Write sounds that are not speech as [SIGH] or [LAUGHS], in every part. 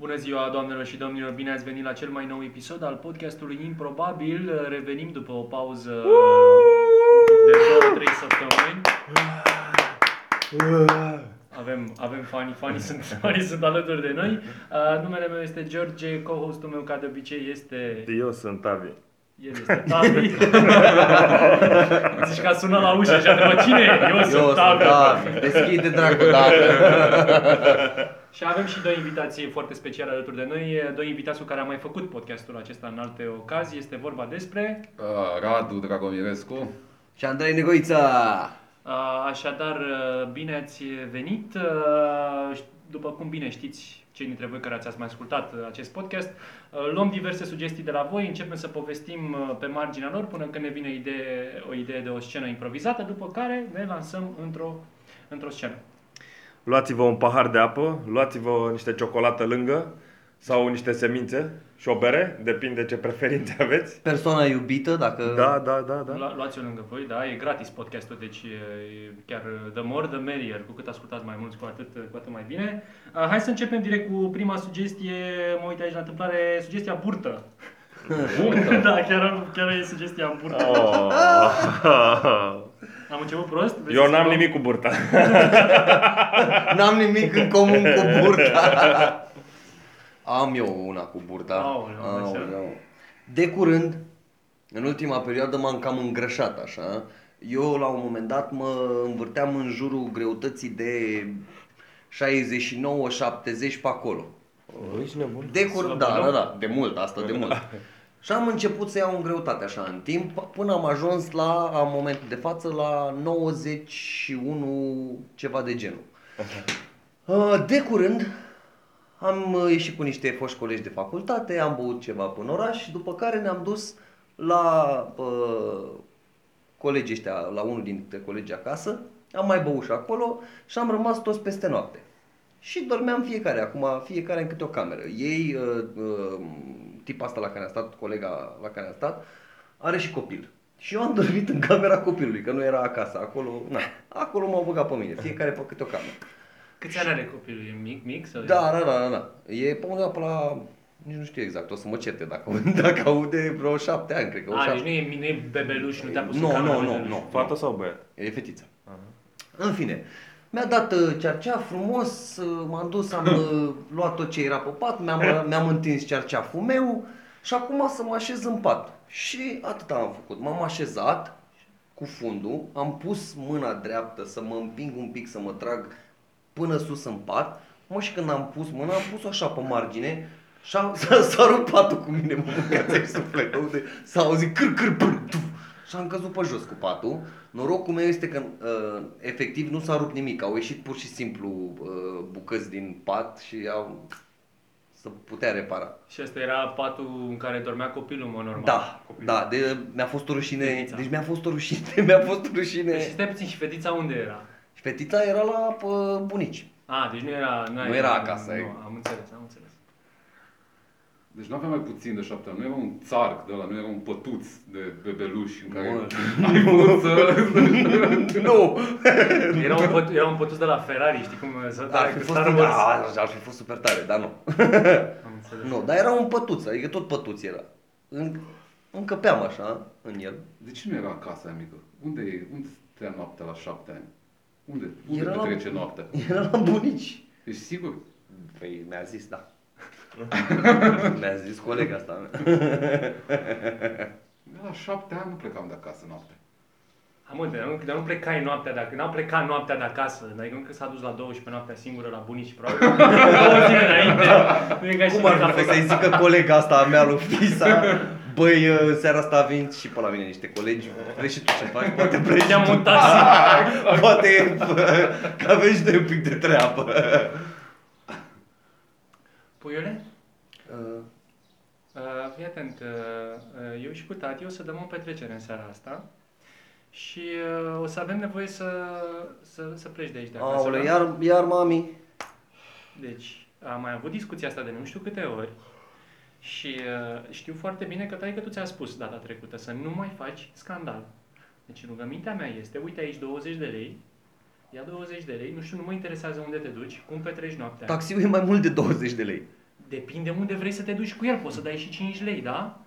Bună ziua, doamnelor și domnilor! Bine ați venit la cel mai nou episod al podcastului Improbabil. Revenim după o pauză de 2-3 săptămâni. Avem, avem fani, fanii sunt, [LAUGHS] fanii sunt alături de noi. Uh, numele meu este George, co-hostul meu ca de obicei este... Eu sunt Tavi. El este Tavi. Zici că a sunat la ușă și a întrebat cine e? Eu, Eu sunt sunt Tavi. Davi. Deschide dracu, Davi. [LAUGHS] Și avem și doi invitații foarte speciale alături de noi, doi invitați cu care am mai făcut podcastul acesta în alte ocazii. Este vorba despre... Uh, Radu Dragomirescu. Și Andrei Negoița. Uh, Așadar, uh, bine ați venit. Uh, După cum bine știți, cei dintre voi care ați ați mai ascultat uh, acest podcast, uh, luăm diverse sugestii de la voi, începem să povestim uh, pe marginea lor până când ne vine idee, o idee de o scenă improvizată, după care ne lansăm într-o, într-o scenă. Luați-vă un pahar de apă, luați-vă niște ciocolată lângă sau niște semințe și o bere, depinde ce preferințe [LAUGHS] aveți. Persoana iubită, dacă... Da, da, da, da. Lu- Luați-o lângă voi, da, e gratis podcastul, deci e, e chiar the more the merrier, cu cât ascultați mai mulți, cu atât, cu atât mai bine. Uh, hai să începem direct cu prima sugestie, mă uit aici la întâmplare, sugestia burtă. [LAUGHS] Burtă. [LAUGHS] da, chiar, chiar e sugestia burtă. Oh. Am început prost? Vrei Eu să n-am schimbăm? nimic cu burta. [LAUGHS] N-am nimic în comun cu burta. [LAUGHS] Am eu una cu burta. Aoleu, așa. Aoleu. De curând, în ultima perioadă m-am cam îngrășat așa. Eu la un moment dat mă învârteam în jurul greutății de 69-70 pe acolo. Ești nebun? De curând, da, Slăbănău? da, da, de mult, asta de mult. [LAUGHS] Și am început să iau în greutate așa în timp, până am ajuns la, în momentul de față, la 91 ceva de genul. Uh, De curând am uh, ieșit cu niște foști colegi de facultate, am băut ceva până oraș, după care ne-am dus la uh, colegii ăștia, la unul dintre colegii acasă, am mai băut și acolo și am rămas toți peste noapte. Și dormeam fiecare, acum fiecare în câte o cameră. Ei, uh, uh, tipa asta la care a stat, colega la care a stat, are și copil. Și eu am dormit în camera copilului, că nu era acasă, acolo, na, acolo m-au băgat pe mine, fiecare pe câte o cameră. Câți ani are copilul? E mic, mic? Sau Da, da, da, da, da. E pe undeva pe la, nici nu știu exact, o să mă certe dacă, [LAUGHS] dacă aude vreo șapte ani, cred că o A, deci șapte. nu e, nu e bebeluș, nu te-a pus Nu, în cameră nu, nu, bebeluș. nu. Fată sau băiat? E fetița. În fine, mi-a dat uh, cearcea frumos, uh, m-am dus, am uh, [CLEARS THROAT] luat tot ce era pe pat, mi-am, mi-am întins cearceaful meu și acum să mă așez în pat. Și atât am făcut. M-am așezat cu fundul, am pus mâna dreaptă să mă împing un pic, să mă trag până sus în pat. Mă, și când am pus mâna, am pus-o așa pe margine și am, [LAUGHS] s-a, s-a rupt patul cu mine, mă mâncați sufletul, de, s-a auzit câr, câr, pân, tuf, și am căzut pe jos cu patul. Norocul meu este că uh, efectiv nu s-a rupt nimic, au ieșit pur și simplu uh, bucăți din pat și au să putea repara. Și asta era patul în care dormea copilul, mă, normal. Da, Copilul. da, de, mi-a fost o rușine, Fetița. deci mi-a fost o rușine, [LAUGHS] mi-a fost o rușine. Deci stai puțin, și fetița unde era? Și fetița era la uh, bunici. A, deci nu era... Nu era acasă, Nu, e. am înțeles, am înțeles. Deci nu avea mai puțin de șapte ani, nu era un țarc de ăla, nu era un pătuț de bebeluș în care Mă. [LAUGHS] ai vrut să... [LAUGHS] nu! Era un, păt, era un pătuț de la Ferrari, știi cum... Să, Ar fi fost, Star da, Wars. ar fi fost super tare, dar nu. Am înțeles. Nu, dar era un pătuț, adică tot pătuț era. În, încăpeam așa în el. De ce nu era acasă aia mică? Unde e? Unde stea noaptea la șapte ani? Unde? Unde Era la- petrece noaptea? [LAUGHS] Era la bunici. Ești sigur? Păi mi-a zis, da. Mi-a zis colega asta mea. Eu la șapte ani nu plecam de acasă noaptea. Am mă, dar nu, dar nu plecai noaptea de acasă, n-am plecat noaptea de acasă, adică nu că s-a dus la 12 noaptea singură la bunici, probabil. Două [LAUGHS] zile înainte. Nu e ca și Cum ar când a fi fost să-i zică colega asta a mea lui Fisa? Băi, în seara asta a venit și pe la mine niște colegi, vrei și tu ce faci? Poate vrei și Te-am tu. un taxi. Poate că aveți și noi un pic de treabă. Puiule? Uh, Uh, fii atent, uh, uh, eu și cu tati o să dăm o petrecere în seara asta și uh, o să avem nevoie să, să, să pleci de aici de acasă. Aoleu, da? iar, iar mami. Deci, am mai avut discuția asta de nu știu câte ori și uh, știu foarte bine că taică tu ți-a spus data trecută să nu mai faci scandal. Deci rugămintea mea este, uite aici 20 de lei, ia 20 de lei, nu știu, nu mă interesează unde te duci, cum petreci noaptea. Taxiul e mai mult de 20 de lei. Depinde unde vrei să te duci cu el, poți să dai și 5 lei, da?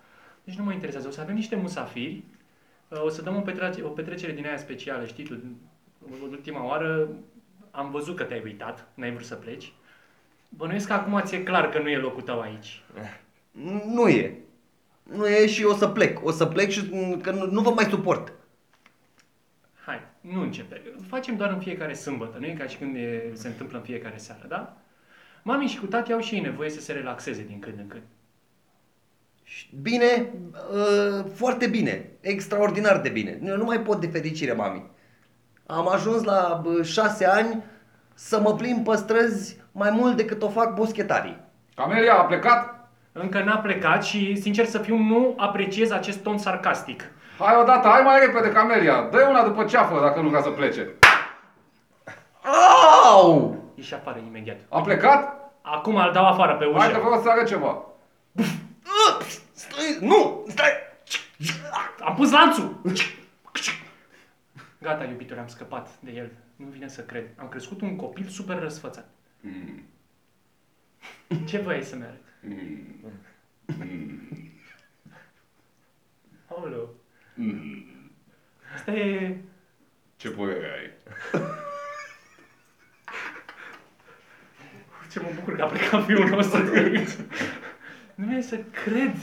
Deci nu mă interesează. O să avem niște musafiri, uh, o să dăm o petrecere, o petrecere din aia specială, știi tu, ultima oară am văzut că te-ai uitat, n-ai vrut să pleci. Bănuiesc că acum ți-e clar că nu e locul tău aici. Nu e. Nu e și o să plec. O să plec și mm, că nu, nu vă mai suport. Hai, nu începe. Facem doar în fiecare sâmbătă, nu e ca și când e, se întâmplă în fiecare seară, da? Mami și cu tati au și ei nevoie să se relaxeze din când în când. Bine, uh, foarte bine, extraordinar de bine. Eu nu mai pot de fericire, mami. Am ajuns la uh, șase ani să mă plimb pe străzi mai mult decât o fac boschetarii. Camelia a plecat? Încă n-a plecat și, sincer să fiu, nu apreciez acest ton sarcastic. Hai odată, hai mai repede, Camelia. Dă una după ceafă dacă nu vrea să plece. Au! Ieși afară imediat. A plecat? Acum îl dau afară pe Hai că ușă. vreau să arăt ceva. Ups! Stai, nu, stai! Am pus lanțul! Gata, iubitule, am scăpat de el. Nu vine să cred. Am crescut un copil super răsfățat. Mm. Ce vrei să-mi arăt? Mm. Aoleu. Mm. Asta e... Ce părere ai? Ce mă bucur că a plecat fiul nostru de [LAUGHS] aici. Nu vine să cred.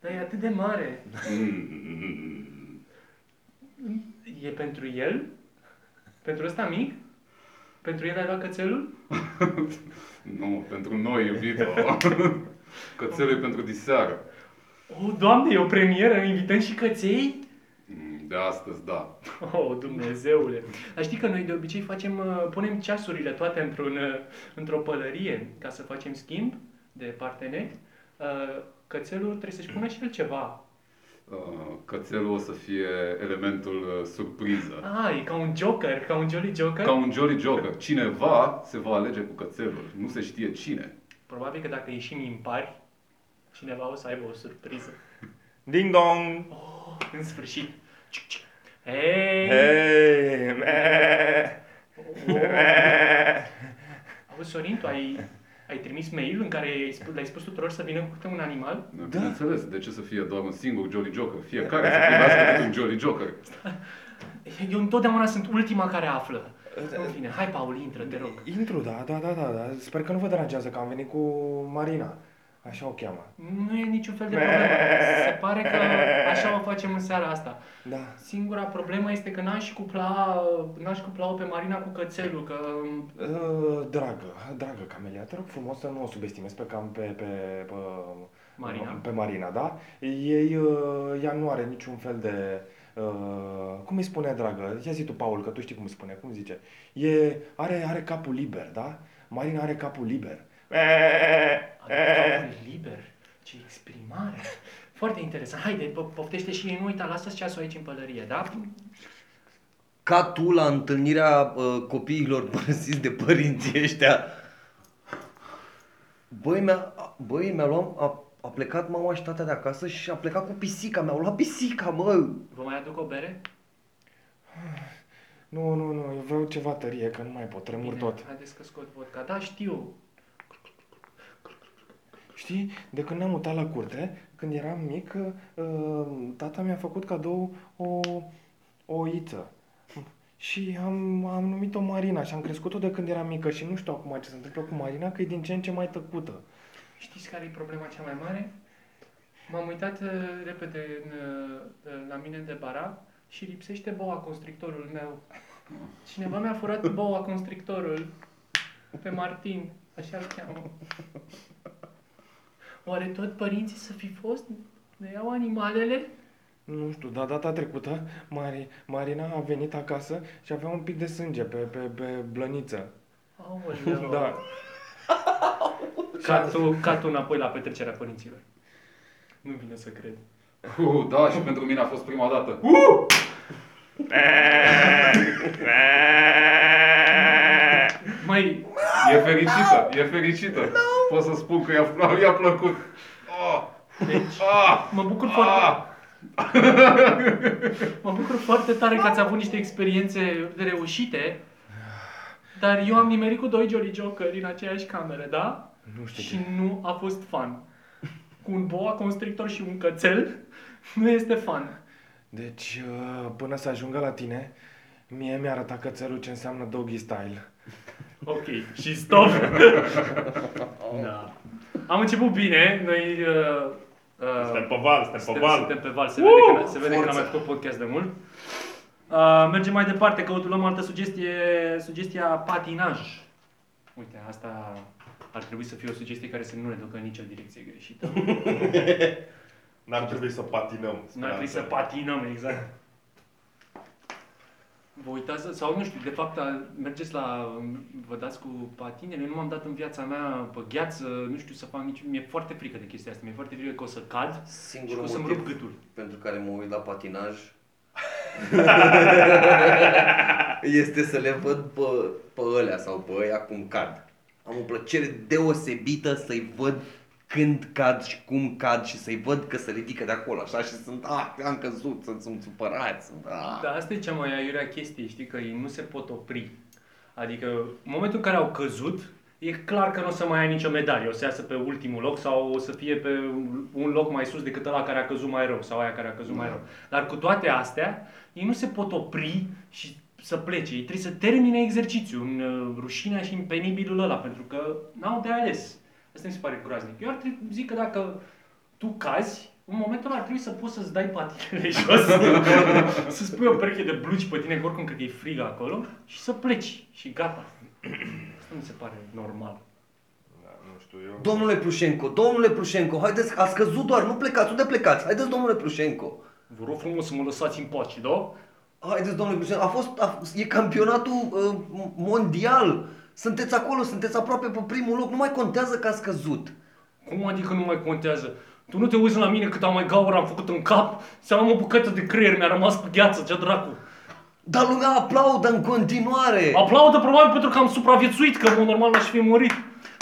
Dar e atât de mare. Mm. E pentru el? Pentru ăsta mic? Pentru el ai luat cățelul? [LAUGHS] Nu, pentru noi, iubito. [LAUGHS] Cățelul e pentru diseară. O, Doamne, e o premieră, invităm și căței? Mm, De astăzi, da. [LAUGHS] Oh, Dumnezeule! Dar știi că noi de obicei facem, uh, punem ceasurile toate într-un, uh, într-o pălărie ca să facem schimb de parteneri. Uh, Cățelul trebuie să-și pună și el ceva. Uh, Cățelul o să fie elementul uh, surpriză. Ah, e ca un joker, ca un jolly joker. Ca un Jolly Joker. Cineva se va alege cu cățelul. Nu se știe cine. Probabil că dacă ieșim impari, cineva o să aibă o surpriză. Ding dong! Oh, în sfârșit. Cic, cic. Hei! Hei! me, Oh. me. Auzi, Sorin, tu ai, ai trimis mail în care ai spus- le-ai spus tuturor să vină cu câte un animal? Da. Bineînțeles, de ce să fie doar un singur Jolly Joker? Fiecare [LAUGHS] să primească câte un Jolly Joker. Eu întotdeauna sunt ultima care află. În fine, hai, Paul, intră, te rog. Intru, da, da, da, da, da. Sper că nu vă deranjează că am venit cu Marina. Așa o cheamă. Nu e niciun fel de [LAUGHS] problemă. Se pare că așa o facem în seara asta. Da. Singura problemă este că n-aș cupla, n-aș cupla-o pe Marina cu cățelul, că... Uh, dragă, dragă Camelia, te rog frumos să nu o subestimezi pe cam pe, pe, pe Marina. Pe Marina, da? Ei, uh, ea nu are niciun fel de Uh, cum îi spune, dragă? Ia zi tu, Paul, că tu știi cum spune, cum zice. E, are, are capul liber, da? Marina are capul liber. Capul liber. Ce exprimare. Foarte interesant. Haide, po- poftește și ei, nu uita, lasă-ți ceasul aici în pălărie, da? Ca tu la întâlnirea uh, copiilor [LAUGHS] părăsiți de părinții ăștia. Băi, mi-a, băi, mi-a luat, a, a plecat mama și tata de acasă și a plecat cu pisica, mi-au luat pisica, mă. Vă mai aduc o bere? Nu, nu, nu, eu vreau ceva tărie, că nu mai pot, tremur Bine, tot. Haideți că scot vodka. Da, știu. Știi, de când ne-am mutat la curte, când eram mic, uh, tata mi-a făcut cadou o, o oiță. Și am, am numit-o Marina și am crescut-o de când eram mică și nu știu acum ce se întâmplă cu Marina, că e din ce în ce mai tăcută. Știți care e problema cea mai mare? M-am uitat uh, repede în, uh, la mine de barac și lipsește boa constrictorul meu. Cineva mi-a furat boa constrictorul pe Martin, așa îl cheamă. Oare tot părinții să fi fost? Ne iau animalele? Nu știu, dar data trecută Mari, Marina a venit acasă și avea un pic de sânge pe, pe, pe blăniță. Aoleu. Da. Ca tu, ca tu înapoi la petrecerea părinților. Nu vine să cred. Uh, da, și pentru mine a fost prima dată. Uh! Măi, E fericită, e fericită. Pot să spun că i-a, i-a plăcut. Oh, deci, ah, mă bucur foarte... ah. Mă bucur foarte tare că ați avut niște experiențe reușite, dar eu am nimerit cu doi Jolly Joker în aceeași cameră, da? Nu știu și ce. nu a fost fan. Cu un boa constrictor și un cățel nu este fan. Deci, uh, până să ajungă la tine, mie mi-a arătat cățelul ce înseamnă doggy style. Ok, și stop. [LAUGHS] da. Am început bine, noi uh, uh, Suntem pe val, suntem pe suntem, val. suntem pe val, se vede, că, se vede că n-am mai Forță. făcut podcast de mult. Uh, mergem mai departe, căutăm altă sugestie, sugestia patinaj. Uite, asta ar trebui să fie o sugestie care să nu ne ducă în nicio direcție greșită. [LAUGHS] N-ar trebui să patinăm. Nu ar trebui să patinăm, exact. Vă uitați, sau nu știu, de fapt a- mergeți la, vă dați cu patinele, eu nu m-am dat în viața mea pe gheață, nu știu să fac nici, mi-e foarte frică de chestia asta, mi-e foarte frică că o să cad și că Singurul o să-mi motiv rup gâtul. pentru care mă uit la patinaj [LAUGHS] este să le văd pe, pe ălea sau pe ăia cum cad. Am o plăcere deosebită să-i văd când cad și cum cad și să-i văd că se ridică de acolo așa și sunt, ah, am căzut, sunt, sunt supărați, sunt, ah. Dar asta e cea mai aiurea chestie, știi, că ei nu se pot opri. Adică, în momentul în care au căzut, e clar că nu o să mai ai nicio medalie, o să iasă pe ultimul loc sau o să fie pe un loc mai sus decât ăla care a căzut mai rău sau aia care a căzut mai rău. Dar cu toate astea, ei nu se pot opri și să plece. Ei trebuie să termine exercițiul în uh, rușinea și în penibilul ăla, pentru că n-au de ales. Asta mi se pare groaznic. Eu ar trebui, zic că dacă tu cazi, în momentul ăla ar trebui să poți să-ți dai patinele [LAUGHS] jos, să-ți pui o pereche de blugi pe tine, că oricum cred că e frig acolo, și să pleci. Și gata. [CLEARS THROAT] Asta mi se pare normal. Da, nu știu, eu... Domnule Plușenco, domnule Plușenco, haideți, ați căzut doar, nu plecați, unde plecați? Haideți, domnule Plușenco. Vă rog frumos să mă lăsați în pace, da? Haideți, domnule Plușenco, a fost, a, e campionatul uh, mondial. Sunteți acolo, sunteți aproape pe primul loc, nu mai contează că ați căzut. Cum adică nu mai contează? Tu nu te uiți la mine cât am mai gaură am făcut în cap? Să am o bucată de creier, mi-a rămas pe gheață, ce dracu. Dar lumea aplaudă în continuare. Aplaudă probabil pentru că am supraviețuit, că în mod normal aș fi murit.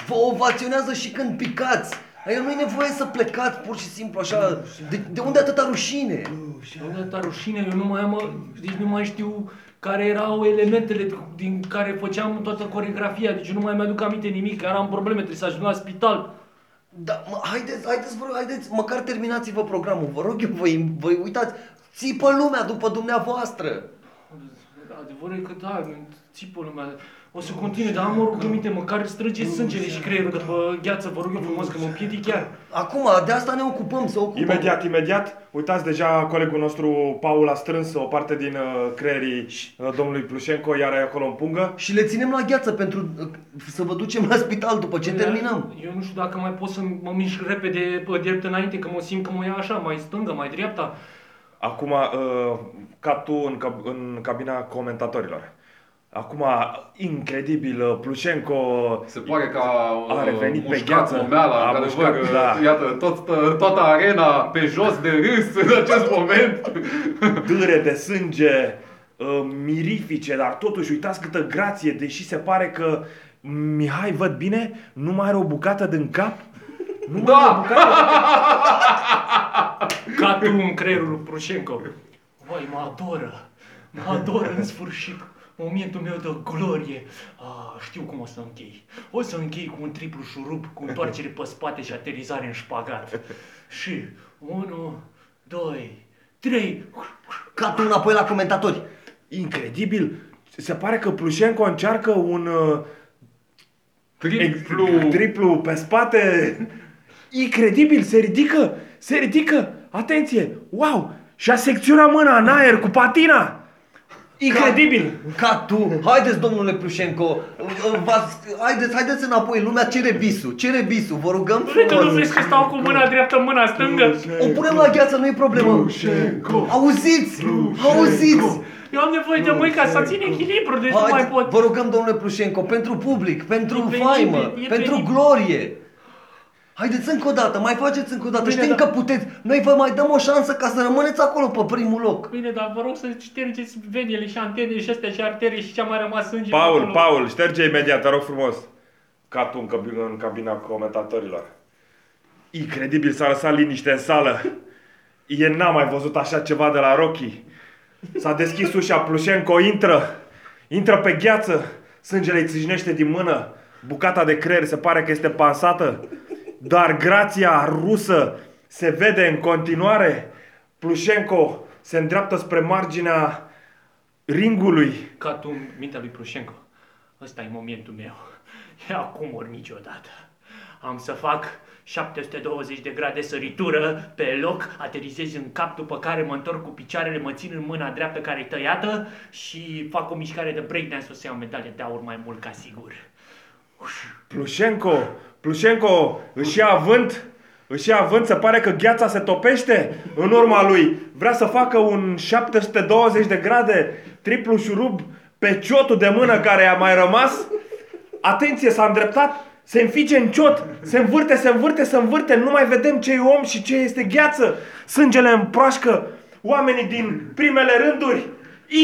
Vă ovaționează și când picați. Adică nu e nevoie să plecați pur și simplu așa. De, de unde atâta rușine? Doamne, ta rușine, eu nu mai am, deci nu mai știu care erau elementele din care făceam toată coregrafia, deci eu nu mai mi-aduc aminte nimic, că eram probleme, trebuie să ajung la spital. Da, mă, haideți, haideți, vă rog, haideți, măcar terminați-vă programul. Vă rog eu, vă, vă uitați. Țipă lumea după dumneavoastră. Adevărul e că da, țipă lumea. O să continui, dar am o rugăminte, măcar strânge sângele și creierul de pe gheață, vă rog eu frumos, că mă împiedic chiar. Acum, de asta ne ocupăm, să ocupăm. Imediat, imediat. Uitați, deja colegul nostru, Paul, a strâns o parte din uh, creierii uh, domnului Plușenco, iar e acolo în pungă. Și le ținem la gheață pentru uh, să vă ducem la spital după ce terminăm. Eu nu știu dacă mai pot să mă mișc repede pe drept înainte, că mă simt că mă ia așa, mai stângă, mai dreapta. Acum, uh, ca tu în, cab- în cabina comentatorilor. Acum, incredibil, uh, Plușenco Se pare că a, A revenit pe mușcat gheață. momeala, A într-adevăr, mușcat, da. iată, tot, toată arena pe jos de râs în acest moment. dâre de sânge, uh, mirifice, dar totuși uitați câtă grație, deși se pare că Mihai, văd bine, nu mai are o bucată din cap. Nu mai are o Da! bucată Ca tu în creierul lui Prușenco. Vai, mă adoră. Mă adoră în sfârșit. Momentul meu de glorie. Ah, știu cum o să închei. O să închei cu un triplu șurub, cu întoarcere pe spate și aterizare în șpagat. Și 1, 2, 3. Ca tu înapoi la comentatori. Incredibil! Se pare că Plușenco încearcă un uh, Triplu. triplu pe spate. Incredibil, se ridică, se ridică. Atenție! Wow! Și-a secționat mâna în aer cu patina. Incredibil! Ca tu, haideți domnule Plușenco, v-ați- haideți, haideți înapoi, lumea cere bisul, cere bisul, vă rugăm Vrei că nu frumos. vezi că stau cu mâna dreaptă, mâna stângă? O punem la gheață, nu e problemă. Plușenco. Auziți, auziți. Eu am nevoie de mâini ca să țin echilibru, deci nu mai Haide, pot. vă rugăm domnule Plușenco, pentru public, pentru E penibil, faimă, e pentru penibil. glorie. Haideți încă o dată, mai faceți încă o dată, Bine, știm da. că puteți, noi vă mai dăm o șansă ca să rămâneți acolo pe primul loc. Bine, dar vă rog să ștergeți venele și antenele și astea și artere și ce-a mai rămas sânge. Paul, acolo. Paul, șterge imediat, te rog frumos. Ca tu în, cabina, în cabina comentatorilor. Incredibil, s-a lăsat liniște în sală. E n-am mai văzut așa ceva de la Rocky. S-a deschis ușa, Plușenco intră. Intră pe gheață. Sângele îi țâșnește din mână. bucata de creier se pare că este pansată, dar grația rusă se vede în continuare. Plușenko se îndreaptă spre marginea ringului. Ca tu, mintea lui Prușenco. Ăsta e momentul meu. E acum ori niciodată. Am să fac 720 de grade săritură pe loc, aterizez în cap, după care mă întorc cu picioarele, mă țin în mâna dreaptă care e tăiată și fac o mișcare de breakdance o să iau medalie de aur mai mult ca sigur. Plușenko, Plușenko își ia avânt, își ia avânt, se pare că gheața se topește în urma lui. Vrea să facă un 720 de grade triplu șurub pe ciotul de mână care i-a mai rămas. Atenție, s-a îndreptat, se înfice în ciot, se învârte, se învârte, se învârte, nu mai vedem ce e om și ce este gheață. Sângele împroașcă, oamenii din primele rânduri,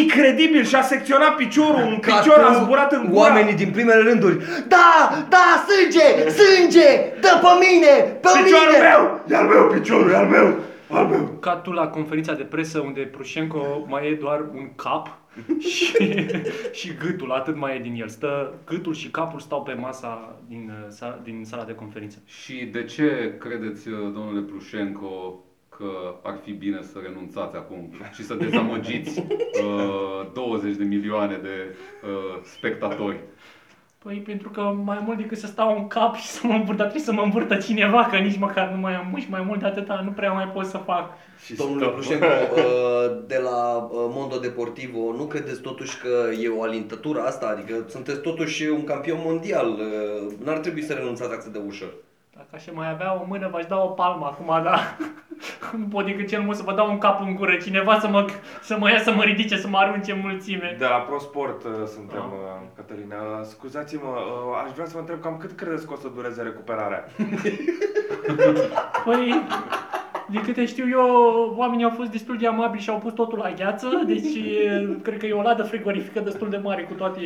incredibil, și-a secționat piciorul, un Ca picior a tu, zburat în gura. Oamenii din primele rânduri. Da, da, sânge, sânge, dă pe mine, pe Piciorul mine. meu! E al meu piciorul, e al meu! Al meu! Ca tu la conferința de presă unde Prușenco mai e doar un cap [LAUGHS] și, și gâtul, atât mai e din el. Stă, gâtul și capul stau pe masa din, uh, sa- din sala de conferință. Și de ce credeți, uh, domnule Prușenco, că ar fi bine să renunțați acum și să dezamăgiți [LAUGHS] uh, 20 de milioane de uh, spectatori? Păi pentru că mai mult decât să stau în cap și să mă învârt, dar trebuie să mă învârtă cineva, că nici măcar nu mai am muși, mai mult de atâta nu prea mai pot să fac. Și Domnule stop. Prușenco, [LAUGHS] uh, de la uh, Mondo Deportivo, nu credeți totuși că e o alintătură asta? Adică sunteți totuși un campion mondial. uh, N-ar trebui să renunțați atât de ușor. Dacă aș mai avea o mână, v-aș da o palmă acum, dar [LAUGHS] nu pot decât cel mult să vă dau un cap în gură, cineva să mă, să mă ia să mă ridice, să mă arunce în mulțime. De la ProSport uh, suntem, Ah. uh, Cătălina. Uh, Scuzați-mă, uh, aș vrea să vă întreb cam cât credeți că o să dureze recuperarea? [LAUGHS] Păi, de câte știu eu, oamenii au fost destul de amabili și au pus totul la gheață, deci e, cred că e o ladă frigorifică destul de mare cu toate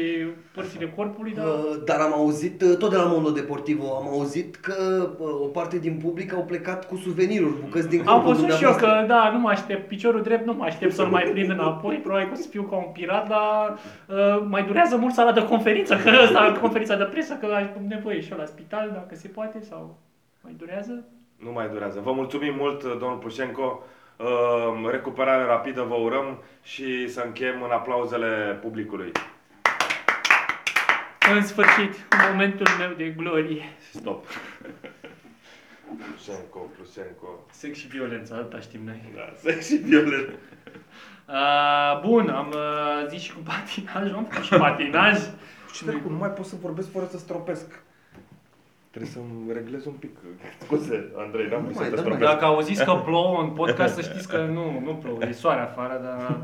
părțile corpului, dar... Uh, Dar am auzit, uh, tot de la Mondo Deportivo, am auzit că uh, o parte din public au plecat cu suveniruri, bucăți din Am corpul văzut și eu dumneavoastră. că, da, nu mă aștept, piciorul drept nu mă aștept să-l mai prind înapoi, probabil că o să fiu ca un pirat, dar uh, mai durează mult sala de conferință, că ăsta, conferința de presă, că aș avea nevoie și eu la spital, dacă se poate, sau mai durează. Nu mai durează. Vă mulțumim mult, uh, domnul Pușenco. Uh, Recuperare rapidă vă urăm și să încheiem în aplauzele publicului. În sfârșit, momentul meu de glorie. Stop. Pușenco, Pușenco. Sex și violență, alta știm noi. Da, sex și violent. Uh, bun, am uh, zis și cu patinaj, am făcut și patinaj. Ce dracu, nu mai pot să vorbesc fără să stropesc. Trebuie să-mi reglez un pic. Scuze, Andrei, n-am vrut mai, să te da, mai. stropesc. Dacă auziți că plouă în podcast, să știți că nu, nu plouă, e soare afară, dar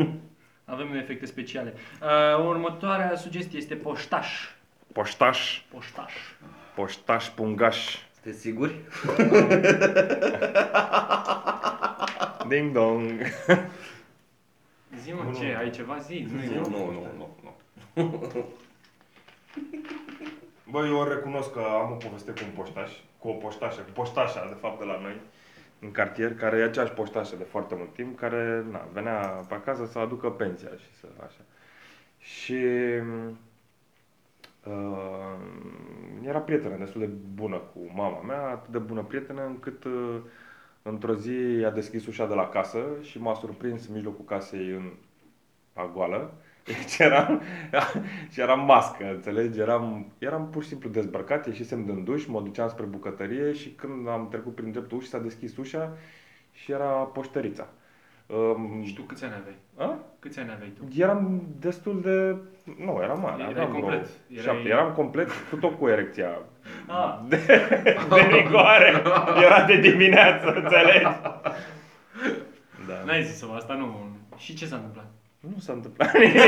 avem efecte speciale. Uh, următoarea sugestie este poștaș. Poștaș, Poștaș. poștaș, pungaș. Sunteți siguri? [LAUGHS] Ding dong. Zi mă, Nu, ce, nu. ai ceva? Zi. Nu, nu, nu, nu, nu. Bă, eu recunosc că am o poveste cu un poștaș, cu o poștașă, cu poștașa, de fapt, de la noi, în cartier, care e aceeași poștașă de foarte mult timp, care na, venea pe acasă să aducă pensia și să așa. Și uh, era prietenă destul de bună cu mama mea, atât de bună prietenă încât uh, într-o zi a deschis ușa de la casă și m-a surprins în mijlocul casei în a goală. Deci eram, [LAUGHS] și eram mască, înțelegi? Eram, eram pur și simplu dezbrăcat, ieșisem din duș, mă duceam spre bucătărie și când am trecut prin dreptul ușii s-a deschis ușa și era poștărița. Um, Și tu câți ani aveai? a? Câți ani aveai tu? Eram destul de... Nu, eram mare. Erai aveam vreo complet. Șapte. Erai- Eram complet, cu tot cu erecția. Ah. [LAUGHS] De, de rigoare. Era de dimineață, înțelegi? [LAUGHS] Da. N-ai zis-o asta, nu. Și ce s-a întâmplat? Nu s-a întâmplat nimic. [LAUGHS]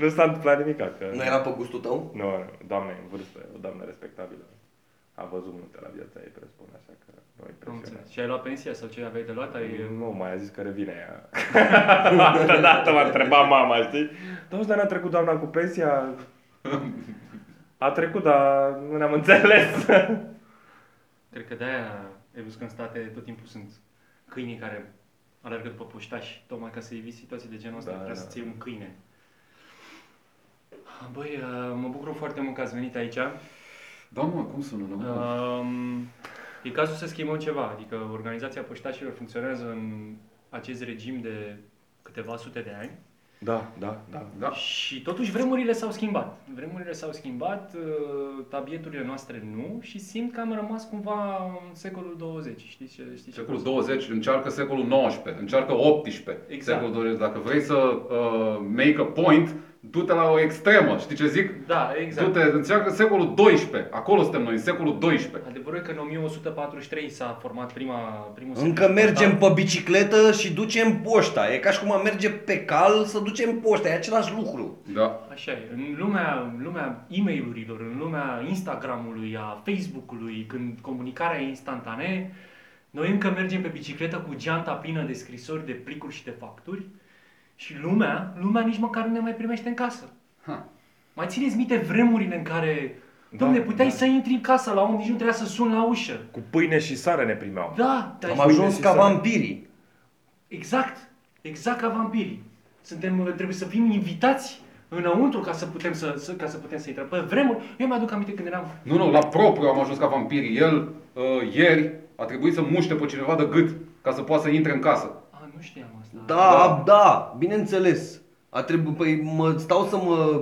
nu s-a întâmplat nimic. Că... Nu era pe gustul tău? Nu, nu, doamne în vârstă, o doamnă respectabilă. A văzut multe la viața ei, presupun, așa că nu Am impresionat. înțeles. Și ai luat pensia sau ce aveai de luat? Ai... Nu, mai a zis că revine ea. Altă dată m-a întrebat mama, știi? Dar dar n-a trecut doamna cu pensia? A trecut, dar nu ne-am înțeles. Cred că de-aia ai văzut că în state tot timpul sunt câinii care alergă după puștași, tocmai ca să eviți situații de genul ăsta, Da, da, vrea da. să-ți iei un câine. Băi, uh, mă bucur foarte mult că ați venit aici. Da, mă, cum sună? Nu? Um, e cazul să schimbăm ceva, adică organizația poștașilor funcționează în acest regim de câteva sute de ani Da, da, da. Da. și totuși vremurile s-au schimbat. Vremurile s-au schimbat, uh, tabieturile noastre nu și simt că am rămas cumva în secolul 20. Știți ce, știți ce Secolul vreau 20 încearcă secolul 19, încearcă 18. Exact. Secolul 20. Dacă vrei să uh, make a point, du-te la o extremă. Știi ce zic? să- Da, exact. Du-te, încearcă secolul 12. Acolo suntem noi, în secolul 12. Adevărul e că în 1143 s-a format prima, primul Încă secol mergem postal. pe bicicletă și ducem poșta. E ca și cum am merge pe cal să ducem poșta. E același lucru. Da. Așa e. În lumea, în lumea e mail în lumea Instagramului, a Facebook-ului, când comunicarea e instantanee, noi încă mergem pe bicicletă cu geanta plină de scrisori, de plicuri și de facturi și lumea, lumea nici măcar nu ne mai primește în casă. Ha. Mai țineți minte vremurile în care, Da, domne, puteai da. să intri în casă la om, nici nu trebuia să suni la ușă. Cu pâine și sare ne primeau. Da, dar Am ajuns și ca să- vampirii. Exact, exact ca vampirii. Suntem, trebuie să fim invitați înăuntru ca să putem să, să, ca să putem să intrăm. Pe vremuri, eu mi-aduc aminte când eram Nu, nu, la propriu am ajuns ca vampiri. El, uh, ieri, a trebuit să muște pe cineva de gât ca să poată să intre în casă. A, nu știam asta. Da, da, bineînțeles. A trebuit, păi mă stau să mă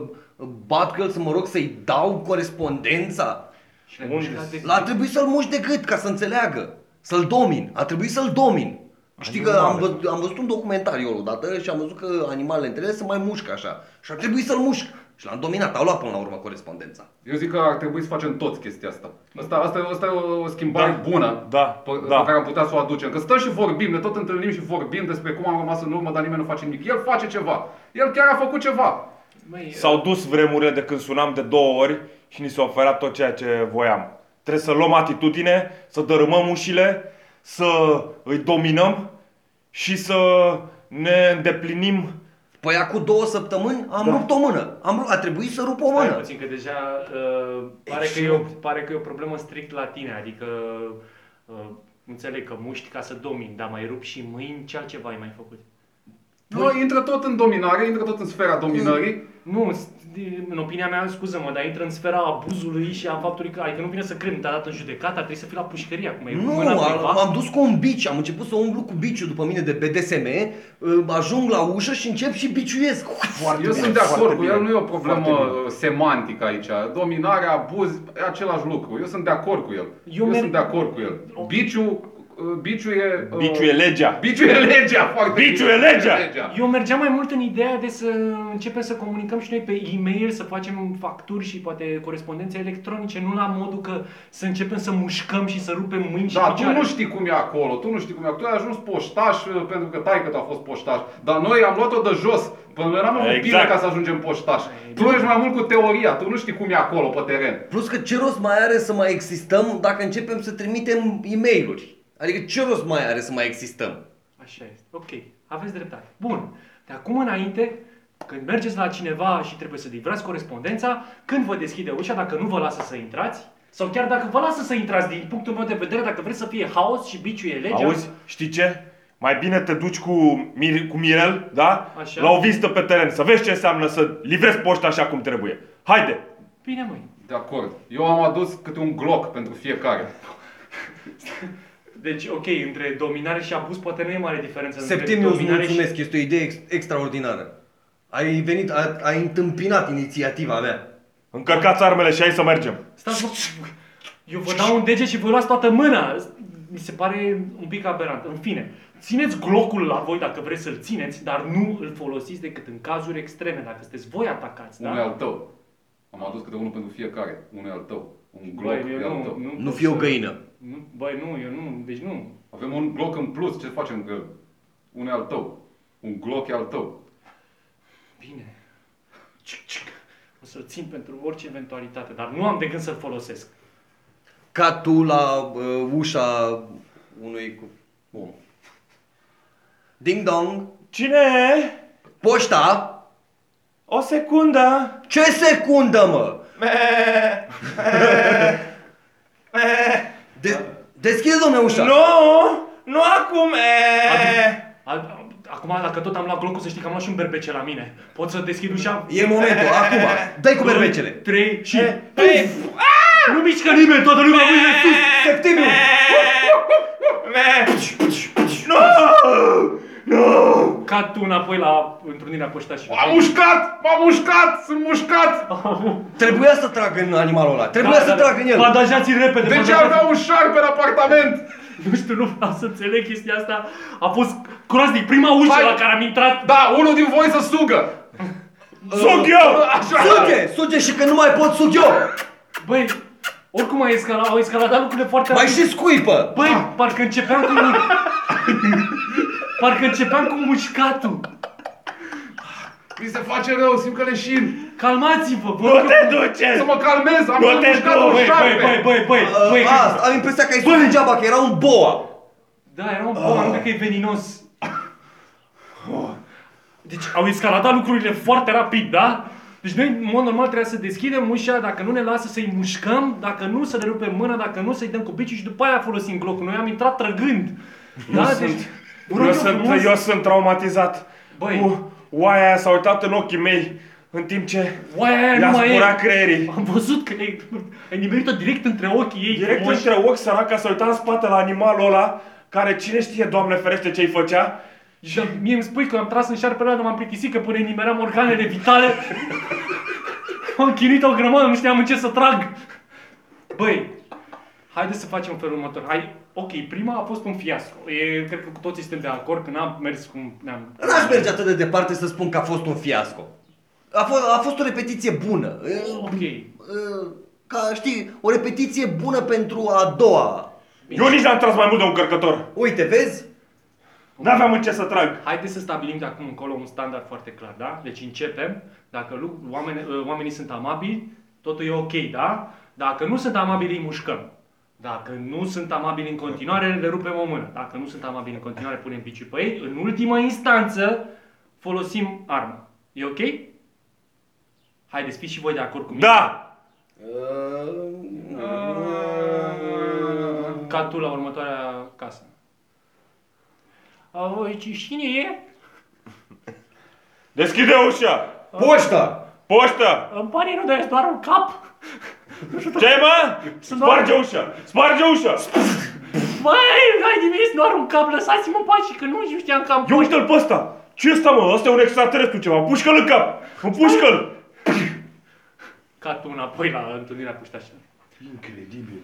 bat cu el, să mă rog să-i dau corespondența. Și le-ai Unde? mușcat de- La a trebuit să-l muși de gât ca să înțeleagă. Să-l domin. A trebuit să-l domin. Știi că Animale. am văzut, am văzut un documentar eu odată și am văzut că animalele între ele se mai mușcă așa. Și a trebuit să-l mușc. Și l-am dominat. Au luat până la urmă corespondența. Eu zic că ar trebui să facem toți chestia asta. Asta, asta, asta e o schimbare Da. bună Da, pe, da. pe care am putea să o aducem. Că stăm și vorbim, ne tot întâlnim și vorbim despre cum am rămas în urmă, dar nimeni nu face nimic. El face ceva. El chiar a făcut ceva. Măi, S-au dus vremurile de când sunam de două ori și ni se oferea tot ceea ce voiam. Trebuie să luăm atitudine, să dărâmăm ușile, să îi dominăm și să ne îndeplinim. Păi acum două săptămâni am Da. rupt o mână. Am, rupt- a trebuit să rup o Stai mână. puțin, că deja uh, pare, că e o, pare că e o problemă strict la tine, adică uh, înțeleg că muști ca să domini, dar mai rup și mâini, ce altceva ai mai făcut? Noi intră tot în dominare, intră tot în sfera dominării. Nu, s- în opinia mea, scuză-mă, dar intră în sfera abuzului și a faptului că, adică nu vine să cred, nu te-a dat în judecată, ar trebui să fii la pușcărie acum. e Nu, mâna am, cuiva. m-am dus cu un bici, am început să umblu cu biciul după mine de BDSM, uh, ajung la ușă și încep și biciuiesc. Foarte Eu bine. sunt de acord foarte cu bine. el, nu e o problemă Foarte bine. uh, semantică aici. Dominare, abuz, e același lucru. Eu sunt de acord cu el. Eu Eu, merg- sunt de acord cu el. Biciu, uh, biciu e... uh, Biciul e legea. Biciu e legea, foarte Biciul bine. e legea. Eu mergeam mai mult în ideea de să începem să comunicăm și noi pe e-mail, să facem facturi și poate corespondențe electronice, nu la modul că să începem să mușcăm și să rupem mâini și Da, tu picioare. nu știi cum e acolo, tu nu știi cum e acolo. Tu ai ajuns poștaș uh, pentru că taică a fost poștaș. Dar noi am luat-o de jos. Până noi n-am avut Exact. bine ca să ajungem poștaș. Tu ești mai mult cu teoria, tu nu știi cum e acolo pe teren. Plus că ce rost mai are să mai existăm dacă începem să trimitem e mail Adică ce rost mai are să mai existăm? Așa este. Ok. Aveți dreptate. Bun. De acum înainte, când mergeți la cineva și trebuie să livrați corespondența, când vă deschide ușa, dacă nu vă lasă să intrați, sau chiar dacă vă lasă să intrați din punctul meu de vedere, dacă vreți să fie haos și biciul e legea, Auzi, știi ce? Mai bine te duci cu, Mir- cu Mirel, da? Așa. La o vizită pe teren, să vezi ce înseamnă să livrezi poșta așa cum trebuie. Haide! bine măi. De acord. Eu am adus câte un gloc pentru fiecare. [LAUGHS] Deci, ok, între dominare și abuz poate nu e mare diferență. Septimiu, între îți dominare mulțumesc, este o idee ex- extraordinară. Ai venit, a- ai întâmpinat inițiativa mea. Încărcați armele și hai să mergem. Și... Stați, vă- eu vă dau un deget și voi luați toată mâna. Mi se pare un pic aberant. În fine, țineți glocul la voi dacă vreți să-l țineți, dar nu îl folosiți decât în cazuri extreme, dacă sunteți voi atacați, da? Unul e al tău. Am adus câte unul pentru fiecare. Unul e al tău. Un gloc Băi, eu e al nu, tău. nu, Nu pot fie o să- găină. Nu, băi, nu, eu nu, deci nu. Avem un gloc în plus. Ce facem cu el? Unul e al tău. Un gloc e al tău. Bine. Cic, cic. O să-l țin pentru orice eventualitate, dar nu am de gând să-l folosesc. Ca tu la uh, ușa unui cu... om. Ding dong. Cine e? Poșta? O secundă! Ce secundă, mă? Me, me, De- deschide, domne, ușa. nu! Nu acum! E. A, acum Acum, dacă tot am luat glocul, să știi că am luat și un berbece la mine. Pot să deschid ușa? E momentul, acum. Dai cu berbecele. 3 și... Eh, Puf! Nu mișcă nimeni, toată lumea mâine sus! Septimiu! Nu! Nu! Ca tu înapoi la întrunirea poștașilor. M-am mușcat! M-am mușcat! Sunt mușcat! Trebuia să trag în animalul ăla. Trebuia să trag în el. Bandajați-l repede, De ce bandajați-l. avea un șarpe în apartament? Nu știu, nu vreau să înțeleg chestia asta. A fost groaznic. Prima ușă Hai. la care am intrat. Da, unul din voi să sugă! Sug eu! [LAUGHS] Așa! Suge! Suge și că nu mai pot sug eu! Băi, oricum ai escalat, au escaladat lucrurile foarte Mai rapid. și scuipă! Băi, parcă începeam cu... [LAUGHS] parcă începeam cu mușcatul. Mi se face rău, simt că leșin. Calmați-vă, vă Nu rog. te duce! Să mă calmez, am Nu fost te mușcat duci, un Băi, șarpe. băi, băi, băi, băi, băi. Uh, a, am impresia că ai spus degeaba, că era un boa. Da, era un boa, nu cred că e veninos. Deci au escaladat lucrurile foarte rapid, da? Deci noi, în mod normal, trebuia să deschidem ușa, dacă nu ne lasă să-i mușcăm, dacă nu să le rupem mâna, dacă nu să-i dăm cu biciul și după aia folosim glocul. Noi am intrat trăgând. Da? Eu deci, sunt- vă rog Eu eu sunt, frumos, eu sunt traumatizat. Băi. U- Oaia aia s-a uitat în ochii mei în timp ce oaia aia i-a nu mai spurat e. creierii. Am văzut că ai, ai nimerit-o direct între ochii ei. Direct frumoși. între ochi săraca s-a uitat în spate la animalul ăla, care cine știe, Doamne ferește, ce-i făcea. Și mie îmi spui că am tras în șarpele ăla, m-am plictisit că până nimeream organele vitale. [LAUGHS] am chinuit o grămadă, nu știam în ce să trag. Băi, haideți să facem felul următor. Hai, ok, prima a fost un fiasco. E, cred că cu toții suntem de acord că n-am mers cum ne-am... N-aș merge atât de departe să spun că a fost un fiasco. A fost, a fost o repetiție bună. E, Ok. e, Ca, știi, o repetiție bună pentru a doua. Eu nici n-am tras mai mult de un cărcător. Uite, vezi? N-aveam în ce să trag. Haideți să stabilim de acum încolo un standard foarte clar, da? Deci începem, dacă lu- oameni, uh, oamenii sunt amabili, totul e ok, da? Dacă nu sunt amabili, îi mușcăm. Dacă nu sunt amabili în continuare, le rupem o mână. Dacă nu sunt amabili în continuare, punem piciul pe ei. În ultimă instanță, folosim arma. E ok? Haideți, fiți și voi de acord cu mine. Da! Ca tu la următoarea casă. Oi, cine e? Deschide ușa! Poșta! Poștă! Îmi pare rău, dar ești doar un cap. Ce mă? Sunt Sparge doar- ușa! Sparge ușa! Măi, hai de mine, doar un cap, lăsați-mă în pace, că nu știu, știam că am Ia uite-l pe ăsta! ce ăsta, mă? Ăsta e un extraterestru ceva. Pușcă-l în cap! Împușcă-l! Ca tu înapoi la întâlnirea puștașilor. Incredibil.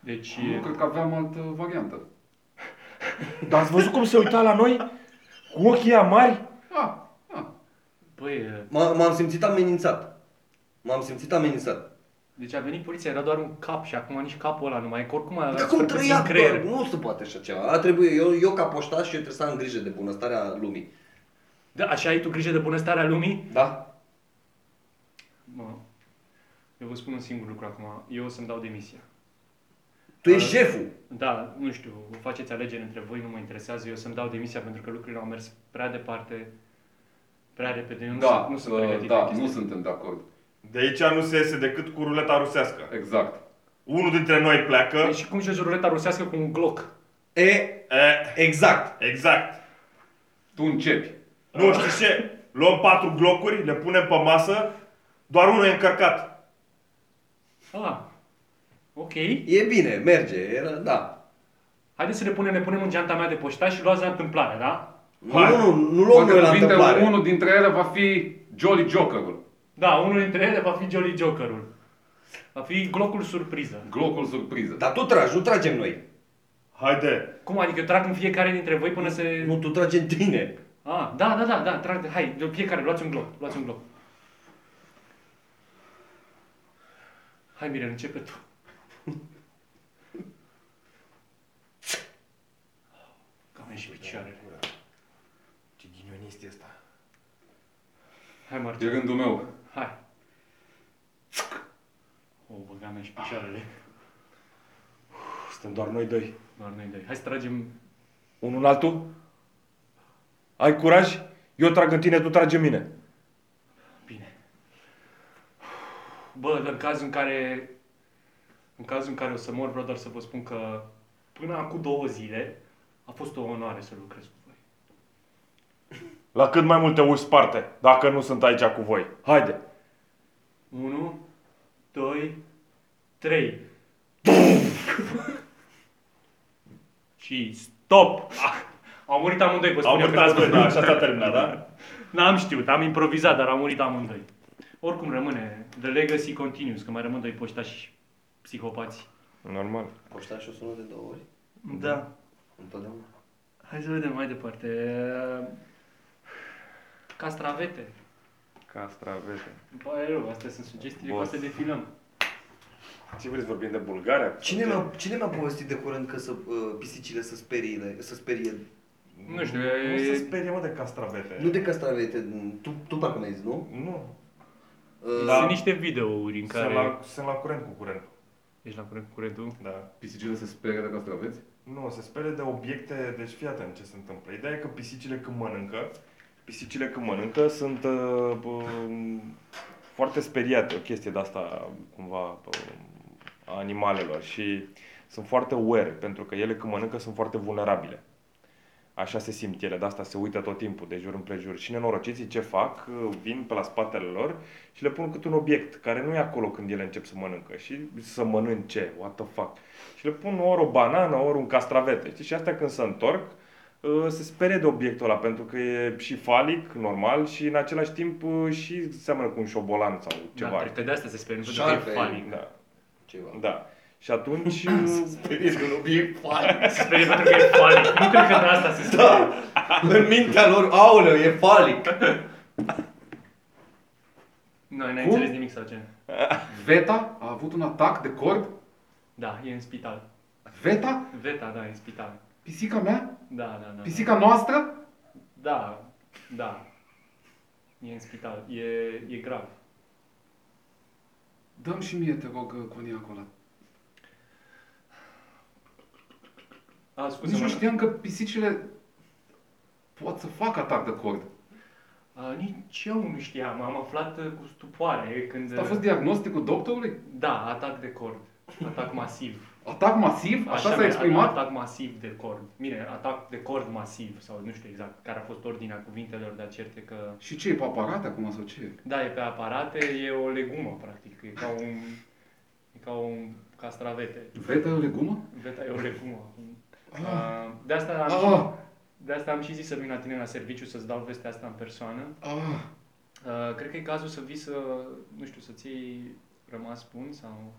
Deci, Nu cred că aveam altă variantă. Dar ați văzut cum se uita la noi? Cu ochii ăia mari? Ah, ah. băi, M- M-am simțit amenințat. M-am simțit amenințat. Deci a venit poliția, era doar un cap și acum nici capul ăla nu mai e, că oricum avea Dar cum super puțin trăia? creier. Bă, nu se poate așa ceva. A trebuit, eu, eu ca poștaș, eu trebuie să am grijă de bunăstarea lumii. Da, așa ai tu grijă de bunăstarea lumii? Da? Mă, eu vă spun un singur lucru acum, eu o să-mi dau demisia. Tu ești șeful. Da, nu știu, faceți alegeri între voi, nu mă interesează, eu o să-mi dau demisia pentru că lucrurile au mers prea departe, prea repede, eu nu, Da, sunt, nu sunt uh, pregătit de da, chestia nu asta. suntem de acord. De aici nu se iese decât cu ruleta rusească. Exact. Unul dintre noi pleacă. Păi și cum joci ruleta rusească cu un glock? E, E, exact. exact. Tu începi. Nu știi ce? Luăm patru glocuri, le punem pe masă, doar unul e încărcat. Ah, ok. E bine, merge. Era, da. Haideți să le punem, le punem în geanta mea de poștaș și luați la întâmplare, da? Nu, Hai. nu, nu, nu luăm Poate noi la cuvinte, întâmplare. unul dintre ele va fi Jolly Jokerul. Da, unul dintre ele va fi Jolly Jokerul. Va fi glocul surpriză. Glocul surpriză. Dar tu tragi, nu tragem noi. Haide. Cum adică trag în fiecare dintre voi până se... Nu, tu tragi în tine. Ah, da, da, da, da, trag, hai, de fiecare, luați un gloc, luați un gloc. Hai, Mirel, începe tu. [LAUGHS] Cam și picioarele. Ce ghinionist e ăsta. Hai, E Martin, rândul meu. Hai. O, băga mea și picioarele. Suntem doar noi doi. Doar noi doi. Hai să tragem... Unul în altul? Ai curaj? Eu trag în tine, tu tragi în mine. Bine. Bă, în cazul în care... În cazul în care o să mor, vreau doar să vă spun că până acum două zile a fost o onoare să lucrez cu voi. La cât mai multe uși sparte, dacă nu sunt aici cu voi. Haide! 1, 2, 3. Și stop! Ah, Au murit amândoi, vă spun Au eu murit că- azi, da, așa s-a terminat, da? N-am știut, am improvizat, dar au murit amândoi. Oricum rămâne, the legacy continues, că mai rămân doi poștași psihopați. Normal. Poșta și o sună de două ori? Da. Întotdeauna. Hai să vedem mai departe. Castravete. Castravete. Îmi pare rău, astea sunt sugestiile Boss. ca să defilăm. Ce vreți, vorbim de Bulgaria? Cine mi-a, cine mi-a povestit de curând că să, uh, pisicile să sperie, să sperie Nu știu, Nu e- se sperie, mă, de castravete. nu de castravete, tu, tu parcă mi-ai zis, nu? Nu. Uh, Da. Sunt niște videouri în Sunt care... la, sunt la curent cu curentul. Ești la curent cu curentul? Da. Pisicile se sperie de castraveți? Nu, se sperie de obiecte, deci fii atent ce se întâmplă. Ideea e că pisicile când mănâncă, pisicile când mănâncă sunt uh, uh, foarte speriate, o chestie de asta cumva uh, a animalelor și sunt foarte aware, pentru că ele când mănâncă sunt foarte vulnerabile. Așa se simt ele, de asta se uită tot timpul, de jur împrejur. Și nenorociții ce fac? Vin pe la spatele lor și le pun câte un obiect care nu e acolo când ele încep să mănâncă. Și să mănânce, what the fuck. Și le pun ori o banană, ori un castravete. Știi? Și astea când se întorc, uh, se sperie de obiectul ăla, pentru că e și falic, normal, și în același timp uh, și seamănă cu un șobolan sau ceva. Da, cred că de asta se sperie, nu pentru că Șarpe. e funny. Da, Ceva. da. Și atunci... [LAUGHS] uh, Sperie de un obiect falic. Se sperie pentru că e funny. Nu cred că de asta se sperie. Da. În mintea lor, aoleu, e falic. Noi n-ai Cum? înțeles nimic sau ce? Veta a avut un atac de cord? Da, e în spital. Veta? Veta, da, e în spital. Pisica mea? Da, da, da. Pisica noastră? Da, da. E în spital. E, e grav. Dăm și mie, te rog, coniacul ăla. A, scuze, Nici nu mă. știam că pisicile pot să facă atac de cord. A, nici eu nu știam. Am aflat uh, cu stupoare când... Asta a fost diagnosticul doctorului? Da, atac de cord. Atac masiv. Atac masiv? Așa, s-a mi-a- exprimat? Atac masiv de cord. Bine, atac de cord masiv, sau nu știu exact care a fost ordinea cuvintelor, dar certe că... Și ce, e pe aparat acum sau ce? Da, e pe aparate, e o legumă, practic. E ca un... E ca un castravete. Veta e o legumă? Veta e o legumă. Uh, de asta am, Ah, de asta am și zis să vin la tine la serviciu să-ți dau vestea asta în persoană. ah. Uh, cred că e cazul să vii să, nu știu, să-ți iei rămas bun sau...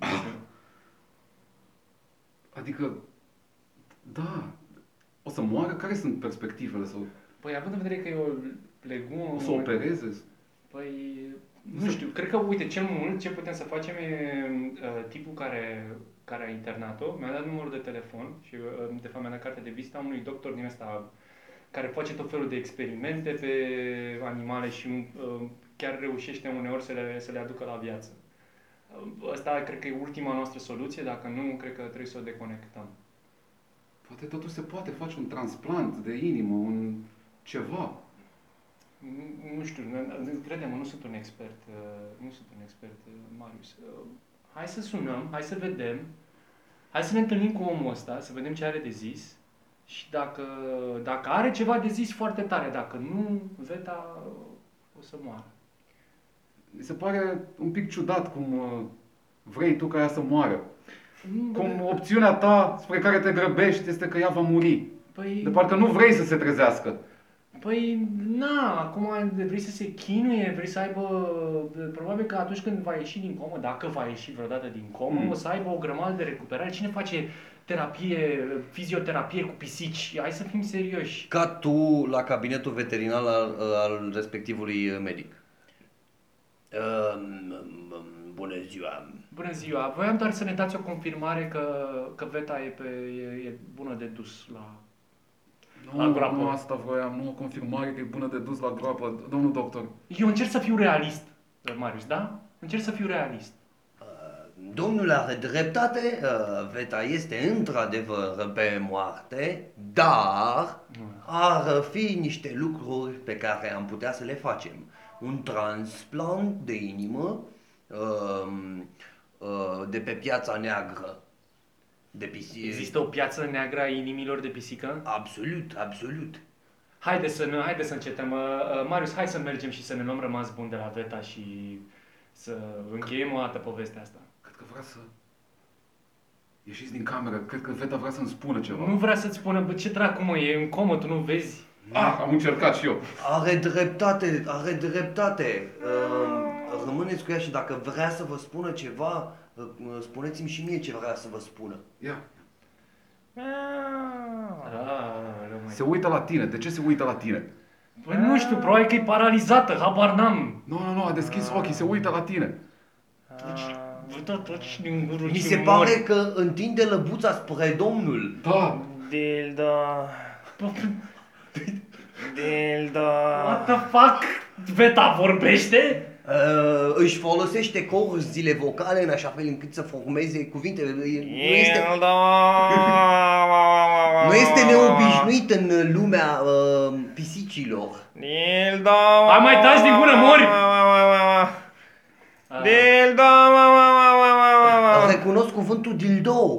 Nu știu. Adică, da, o să moară? Care sunt perspectivele? Sau Păi, având în vedere că e o legumă... o să opereze? Păi, nu știu, cred că, uite, cel mult ce putem să facem e uh, tipul care, care a internat-o, mi-a dat numărul de telefon și, uh, de fapt, mi-a dat cartea de vizită a unui doctor din ăsta care face tot felul de experimente pe animale și uh, chiar reușește uneori să le, să le aducă la viață. Uh, Asta cred că e ultima noastră soluție, dacă nu, cred că trebuie să o deconectăm. Poate totuși se poate face un transplant de inimă, un ceva. Nu- Nu știu, credem, nu sunt un expert, uh, nu sunt un expert, uh, Marius. Uh, Hai să sunăm, hai să vedem, hai să ne întâlnim cu omul ăsta, să vedem ce are de zis și dacă, dacă are ceva de zis foarte tare, dacă nu, Veta o să moară. Mi se pare un pic ciudat cum uh, vrei tu ca ea să moară. Cum opțiunea ta spre care te grăbești este că ea va muri. Păi, De parcă nu vrei să se trezească. păi, na, acum vrei să se chinuie, vrei să aibă, probabil că atunci când va ieși din comă, dacă va ieși vreodată din comă, Mm. o să aibă o grămadă de recuperare. Cine face terapie, fizioterapie cu pisici? Hai să fim serioși. Ca tu la cabinetul veterinar al, al respectivului medic. Um, bună ziua. Bună ziua, voiam doar să ne dați o confirmare că, că Veta e, pe, e, e bună de dus la... La Nu, groapă. nu asta vroiam, nu o confirmare că e bună de dus la groapă, domnul doctor. Eu încerc să fiu realist, Marius, da? Încerc să fiu realist. Domnul are dreptate, uh, Veta este într-adevăr pe moarte, dar ar fi niște lucruri pe care am putea să le facem. Un transplant de inimă um, uh, de pe piața neagră de pisici. Există o piață neagră a inimilor de pisică? Absolut, absolut. Haide să, ne, haide să încetăm. Uh, uh, Marius, hai să mergem și să ne luăm rămas bun de la Veta și să încheiem o dată povestea asta. Cred că vrea să... Ieșiți din cameră, cred că Veta vrea să-mi spună ceva. Nu vrea să-ți spună, bă, ce dracu mă, e în comă, tu nu vezi? Ah, am încercat și eu. Are dreptate, are dreptate. Uh, rămâneți cu ea și dacă vrea să vă spună ceva, uh, spuneți-mi și mie ce vrea să vă spună. Ia. Ah, rămâi. Se uită la tine. De ce se uită la tine? Păi nu știu, probabil că e paralizată, habar n-am. Nu, nu, nu, a deschis ochii, se uită la tine. Vă da toți din gurul Mi și se mor. pare că întinde lăbuța spre Domnul. Da. Dildo, dildo. What the fuck? Veta vorbește? Uh, își folosește corzile vocale în așa fel încât să formeze cuvintele. Nu este, Dildo. nu este neobișnuit în lumea uh, pisicilor. Dildo. Hai, mai taci din gură, mori! Ah, Dildo. Recunosc cuvântul dildo.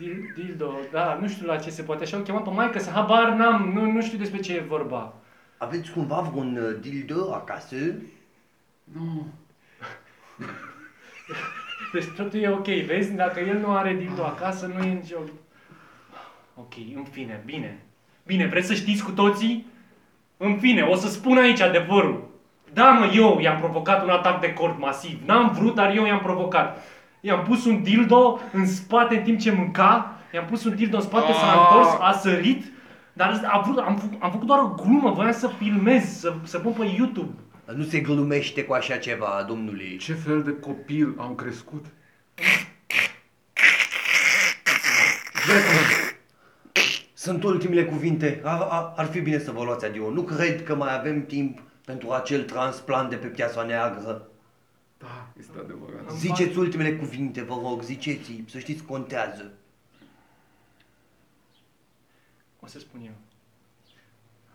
Dil- Dildo, da, nu știu la ce se poate. Așa o chema pe maică să habar n-am, nu, nu știu despre ce e vorba. Aveți cumva vreun uh, dildo acasă? Nu. [LAUGHS] Deci totul e ok, vezi? Dacă el nu are dildo acasă, nu e nicio... Ok, în fine, bine. Bine, vreți să știți cu toții? În fine, o să spun aici adevărul. Da, mă, eu i-am provocat un atac de cord masiv. N-am vrut, dar eu i-am provocat. I-am pus un dildo în spate în timp ce mânca, i-am pus un dildo în spate, s-a Ah. întors, a sărit, dar a vrut, am, făcut, am făcut doar o glumă, voiam să filmez, să, să pun pe YouTube. Nu se glumește cu așa ceva, domnule. Ce fel de copil am crescut? Sunt ultimele cuvinte. Ar, ar, ar fi bine să vă luați adio. Nu cred că mai avem timp pentru acel transplant de pe piața neagră. Da, este adevărat. Ziceți ultimele cuvinte, vă rog, ziceți să știți, contează. O să spun eu.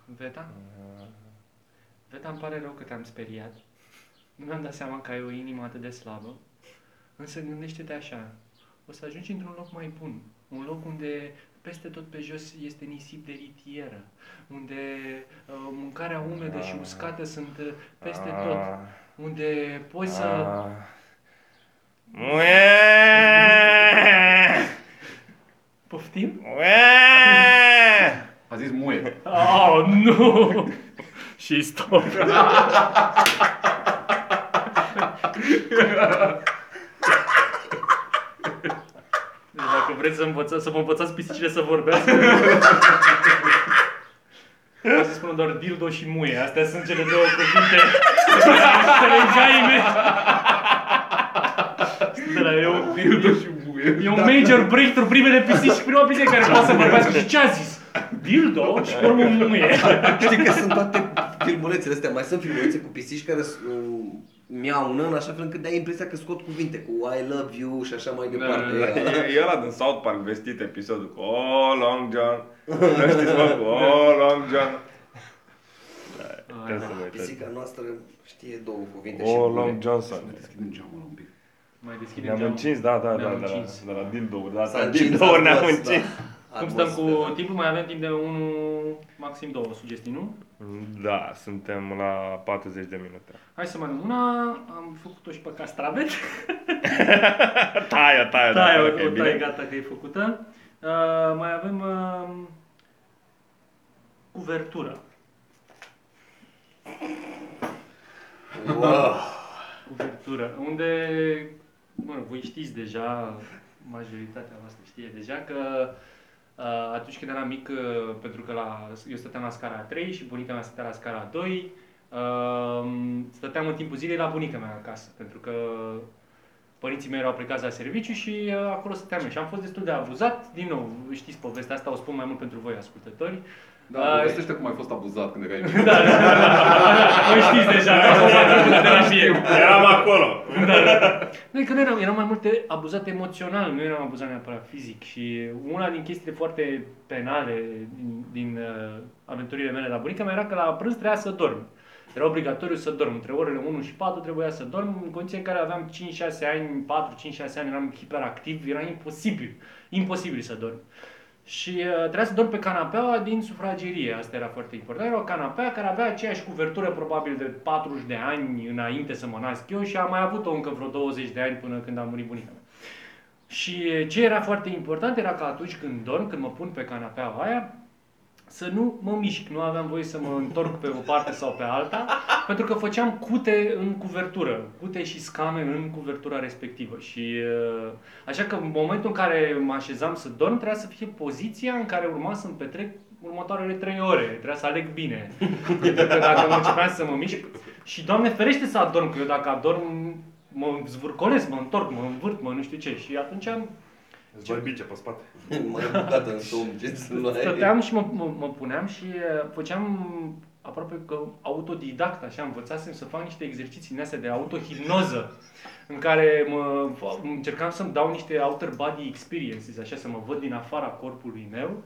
Veta? Veta, îmi pare rău că te-am speriat. Nu mi-am dat seama că ai o inimă atât de slabă. Însă gândește-te așa. O să ajungi într-un loc mai bun. Un loc unde peste tot pe jos este nisip de litieră. Unde uh, mâncarea umedă și uscată sunt uh, peste tot. Unde poți să... Ah. Poftim? A zis muie. Oh, nu! și stop. Deci dacă vreți să, învăța, să vă învățați pisicile să vorbească, o să spun doar dildo și muie. Astea sunt cele două cuvinte cele jaime. De la eu, Dildo și muie. E un major breakthrough, primele pisici, prima pisică care poate să vorbească. Și ce a zis? Dildo și pe urmă muie. Știi că sunt toate filmulețele astea, mai sunt filmulețe cu pisici care uh, miaună în așa fel încât dai impresia că scot cuvinte cu I love you și așa mai departe. da, da. E ăla din South Park vestit episodul cu Oh, Long John. Nu știți, mă, cu Oh, Long John. Trebuie să vă uitați. Pisica noastră știe două cuvinte și Oh, bune. Long Johnson. Deschidem geamul un pic. Mai deschidem Ne-am geamul. încins, da, da, da, Ne-am de la, încins. de la dildo-uri. Da, S-a la încins dildo-uri ne-am atmos- încins. da, Cum stăm cu atmosfera. timpul? Mai avem timp de 1, maxim 2 sugestii, nu? Da, suntem la 40 de minute. Hai să mai dăm una. Am făcut-o și pe castravet. [LAUGHS] Taia, taia, Da, da, o, ok, o bine. taie gata că e făcută. Uh, mai avem uh, cuvertura. Wow. Cuvertură. Unde, mă, voi știți deja, majoritatea voastră știe deja că uh, atunci când eram mic, uh, pentru că la, eu stăteam la scara 3 și bunica mea stătea la scara 2, uh, stăteam în timpul zilei la bunica mea acasă, pentru că părinții mei erau plecați la serviciu și uh, acolo stăteam eu. Și am fost destul de abuzat, din nou, știți povestea asta, o spun mai mult pentru voi, ascultători. Da, Uh, povestește cum ai fost abuzat când erai mic. da, da, da, da, voi știți deja, că am fost la timpul de terapie. Eram acolo. Da, da. Nu, e că nu eram, eram mai multe abuzat emoțional, nu eram abuzat neapărat fizic. Și una din chestiile foarte penale din, din uh, aventurile mele la bunica mea era că la prânz trebuia să dorm. Era obligatoriu să dorm. Între orele 1 și 4 trebuia să dorm. În condiții în care aveam 5-6 ani, 4-5-6 ani, eram hiperactiv, era imposibil. Imposibil să dorm. Și uh, trebuia să dorm pe canapeaua din sufragerie, asta era foarte important. Era o canapea care avea aceeași cuvertură probabil de 40 de ani înainte să mă nasc eu și am mai avut-o încă vreo 20 de ani până când a murit bunica mea. Și ce era foarte important era că atunci când dorm, când mă pun pe canapeaua aia, să nu mă mișc, nu aveam voie să mă întorc pe o parte sau pe alta, pentru că făceam cute în cuvertură, cute și scame în cuvertura respectivă. Și uh, așa că în momentul în care mă așezam să dorm, trebuia să fie poziția în care urma să-mi petrec următoarele trei ore. Trebuia să aleg bine. Pentru că dacă mă începeam să mă mișc, și Doamne ferește să adorm, că eu dacă adorm mă zvârcolesc, mă întorc, mă învârt, mă nu știu ce. Și atunci am Îți dai bice pe spate. [LAUGHS] M-am bucat în somn, ce să nu ai. Stăteam și mă, mă, mă puneam și uh, făceam aproape că autodidact, așa, învățasem să fac niște exerciții din astea de autohipnoză, în care mă, încercam să-mi dau niște outer body experiences, așa, să mă văd din afara corpului meu,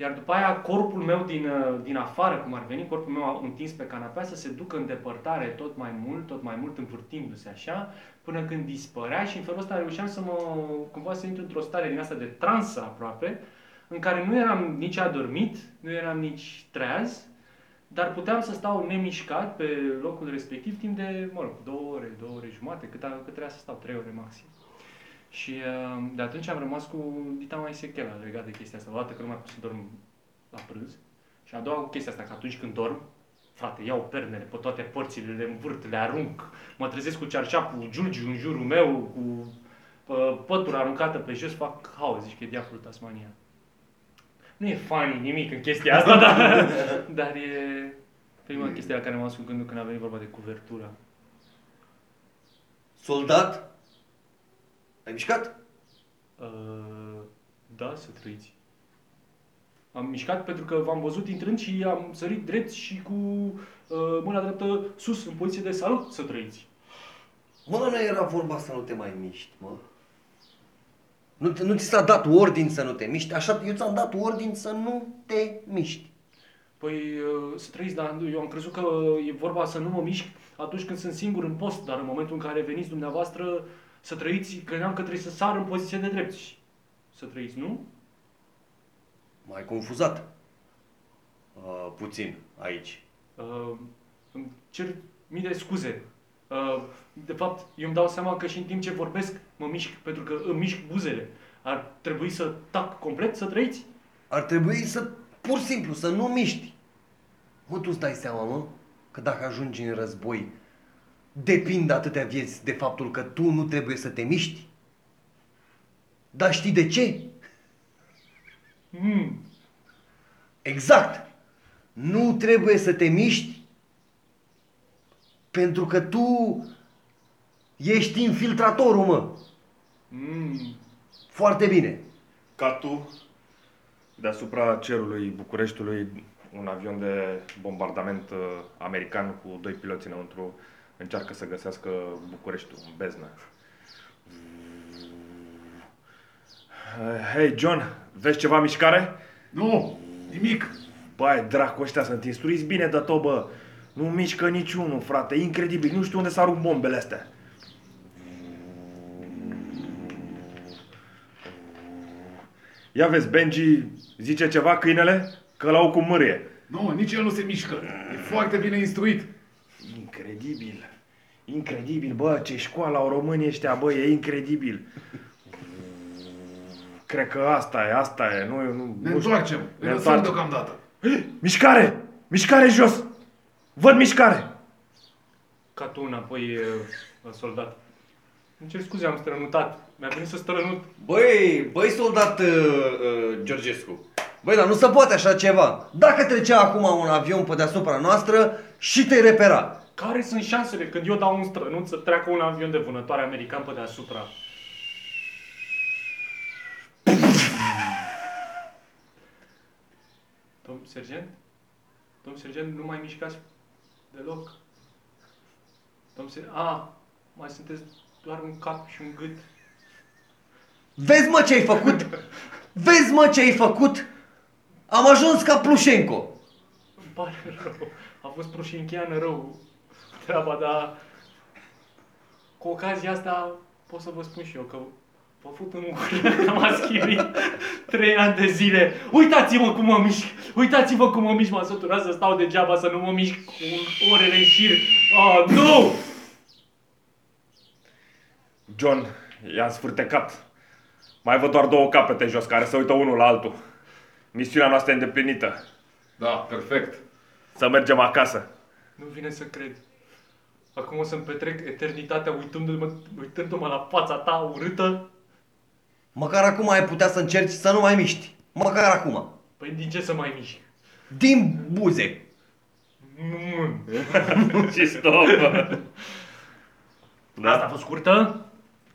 iar după aia corpul meu din, uh, din afară, cum ar veni, corpul meu întins pe canapea, să se ducă în depărtare tot mai mult, tot mai mult, învârtindu-se așa, până când dispărea și în felul ăsta reușeam să mă, cumva să intru într-o stare din asta de transă aproape, în care nu eram nici adormit, nu eram nici treaz, dar puteam să stau nemișcat pe locul respectiv timp de, mă rog, două ore, două ore jumate, cât, a, cât trebuia să stau, trei ore maxim. Și uh, de atunci am rămas cu dita mai sechela legat de chestia asta. Odată că nu mai pot să dorm la prânz. Și a doua cu chestia asta, că atunci când dorm, frate, iau pernele pe toate părțile, le învârt, le arunc, mă trezesc cu cearșapul giulgiu în jurul meu, cu uh, pătura aruncată pe jos, fac haos, zici că e diavolul Tasmania. Nu e funny nimic în chestia asta, [LAUGHS] dar, dar e prima chestie la care m-am ascuns gândul când a venit vorba de cuvertura. Soldat? Ai mișcat? Uh, da, să trăiți. Am mișcat pentru că v-am văzut intrând și am sărit drept și cu uh, mâna dreaptă sus, în poziție de salut, să trăiți. Mă, nu era vorba să nu te mai miști, mă. Nu, nu ți s-a dat ordin să nu te miști, așa eu ți-am dat ordin să nu te miști. Păi uh, să trăiți, dar eu am crezut că e vorba să nu mă mișc atunci când sunt singur în post, dar în momentul în care veniți dumneavoastră să trăiți, credeam că trebuie să sar în poziție de drept. și Să trăiți, nu? M-ai confuzat. Uh, puțin aici. Uh, îmi cer mii de scuze. Uh, de fapt, eu îmi dau seama că și în timp ce vorbesc, mă mișc, pentru că îmi mișc buzele. Ar trebui să tac complet, să trăiți? Ar trebui să, pur și simplu, să nu miști. Mă, tu îți dai seama, mă, că dacă ajungi în război, depind atâtea vieți de faptul că tu nu trebuie să te miști? Dar știi de ce? Mm. Exact! Nu trebuie să te miști pentru că tu ești infiltratorul, mă. Mm. Foarte bine. Ca tu, deasupra cerului Bucureștiului, un avion de bombardament uh, american cu doi piloți înăuntru încearcă să găsească Bucureștiul în beznă. Uh, Hei, John, vezi ceva mișcare? Nu, nimic. Băi, dracu, ăștia sunt instruiți bine de tot, bă. Nu mișcă niciunul, frate, incredibil. Nu știu unde s-ar bombele astea. Ia vezi, Benji zice ceva, câinele? Că l-au cu mârie. Nu, nici el nu se mișcă. E foarte bine instruit. Incredibil. Incredibil, bă, ce școală au românii ăștia, bă, e incredibil. Cred că asta e, asta e. Nu, nu, Ne nu știu. întoarcem. Ne Ne lăsăm întoarcem. deocamdată. [GASPS] Mișcare! Mișcare jos! Văd mișcare! Ca tu înapoi, uh, soldat. Îmi cer scuze, am strănutat. Mi-a venit să strănut. Băi, băi soldat uh, uh, Georgescu. Băi, dar nu se poate așa ceva. Dacă trecea acum un avion pe deasupra noastră și te repera. Care sunt șansele când eu dau un strănut să treacă un avion de vânătoare american pe deasupra? Domn sergent? Domn sergent, nu mai mișcați deloc. Domn sergent, a, mai sunteți doar un cap și un gât. Vezi mă ce ai făcut? Vezi mă ce ai făcut? Am ajuns ca Plușenco. Îmi pare rău. A fost prușinchiană rău treaba, dar cu ocazia asta pot să vă spun și eu că Vă fut în gură [LAUGHS] că m-a schimbit trei ani de zile. Uitați-mă cum mă mișc! Uitați-vă cum mă mișc! M-a săturat să stau degeaba, să nu mă mișc cu orele în șir. Oh, nu! John, i-am sfârtecat. Mai văd doar două capete jos care se uită unul la altul. Misiunea noastră e îndeplinită. Da, perfect. Să mergem acasă. Nu vine să cred. Acum o să-mi petrec eternitatea uitându-mă, uitându-mă la fața ta urâtă. Măcar acum ai putea să încerci să nu mai miști. Măcar acum. Păi din ce să mai mișc? Din buze. Mm. [LAUGHS] Și stop. Asta a fost scurtă.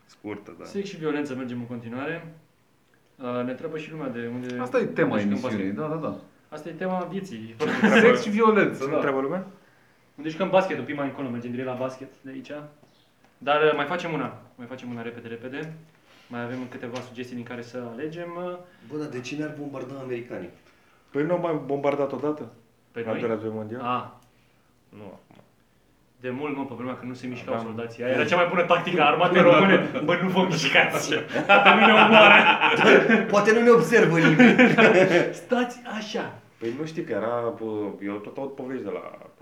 Scurtă, da. Sex și violență mergem în continuare. Uh, ne trebuie și lumea de unde... Asta e tema unde jucăm emisiunii, basket. da, da, da. Asta e tema vieții. Sex și violență, Nu da. întreabă lumea? Unde jucăm basket, un pic mai încolo, mergem direct la basket de aici. Dar uh, mai facem una, mai facem una repede, repede. Mai avem câteva sugestii din care să alegem. uh, Bă, dar de cine ar bombarda americanii? Păi nu au mai bombardat odată? Pe Al doilea noi. război mondial? Ah, Nu, acum. de mult, mă, pe vremea când nu se mișcau Aveam- soldații. Aia era cea mai bună tactică a armatei române. Bă, nu vă mișcați. Poate nu ne omoară. [LAUGHS] Poate nu ne observă nimeni. Stați așa. Păi nu știi că era, bă, eu tot aud povești de la, bă,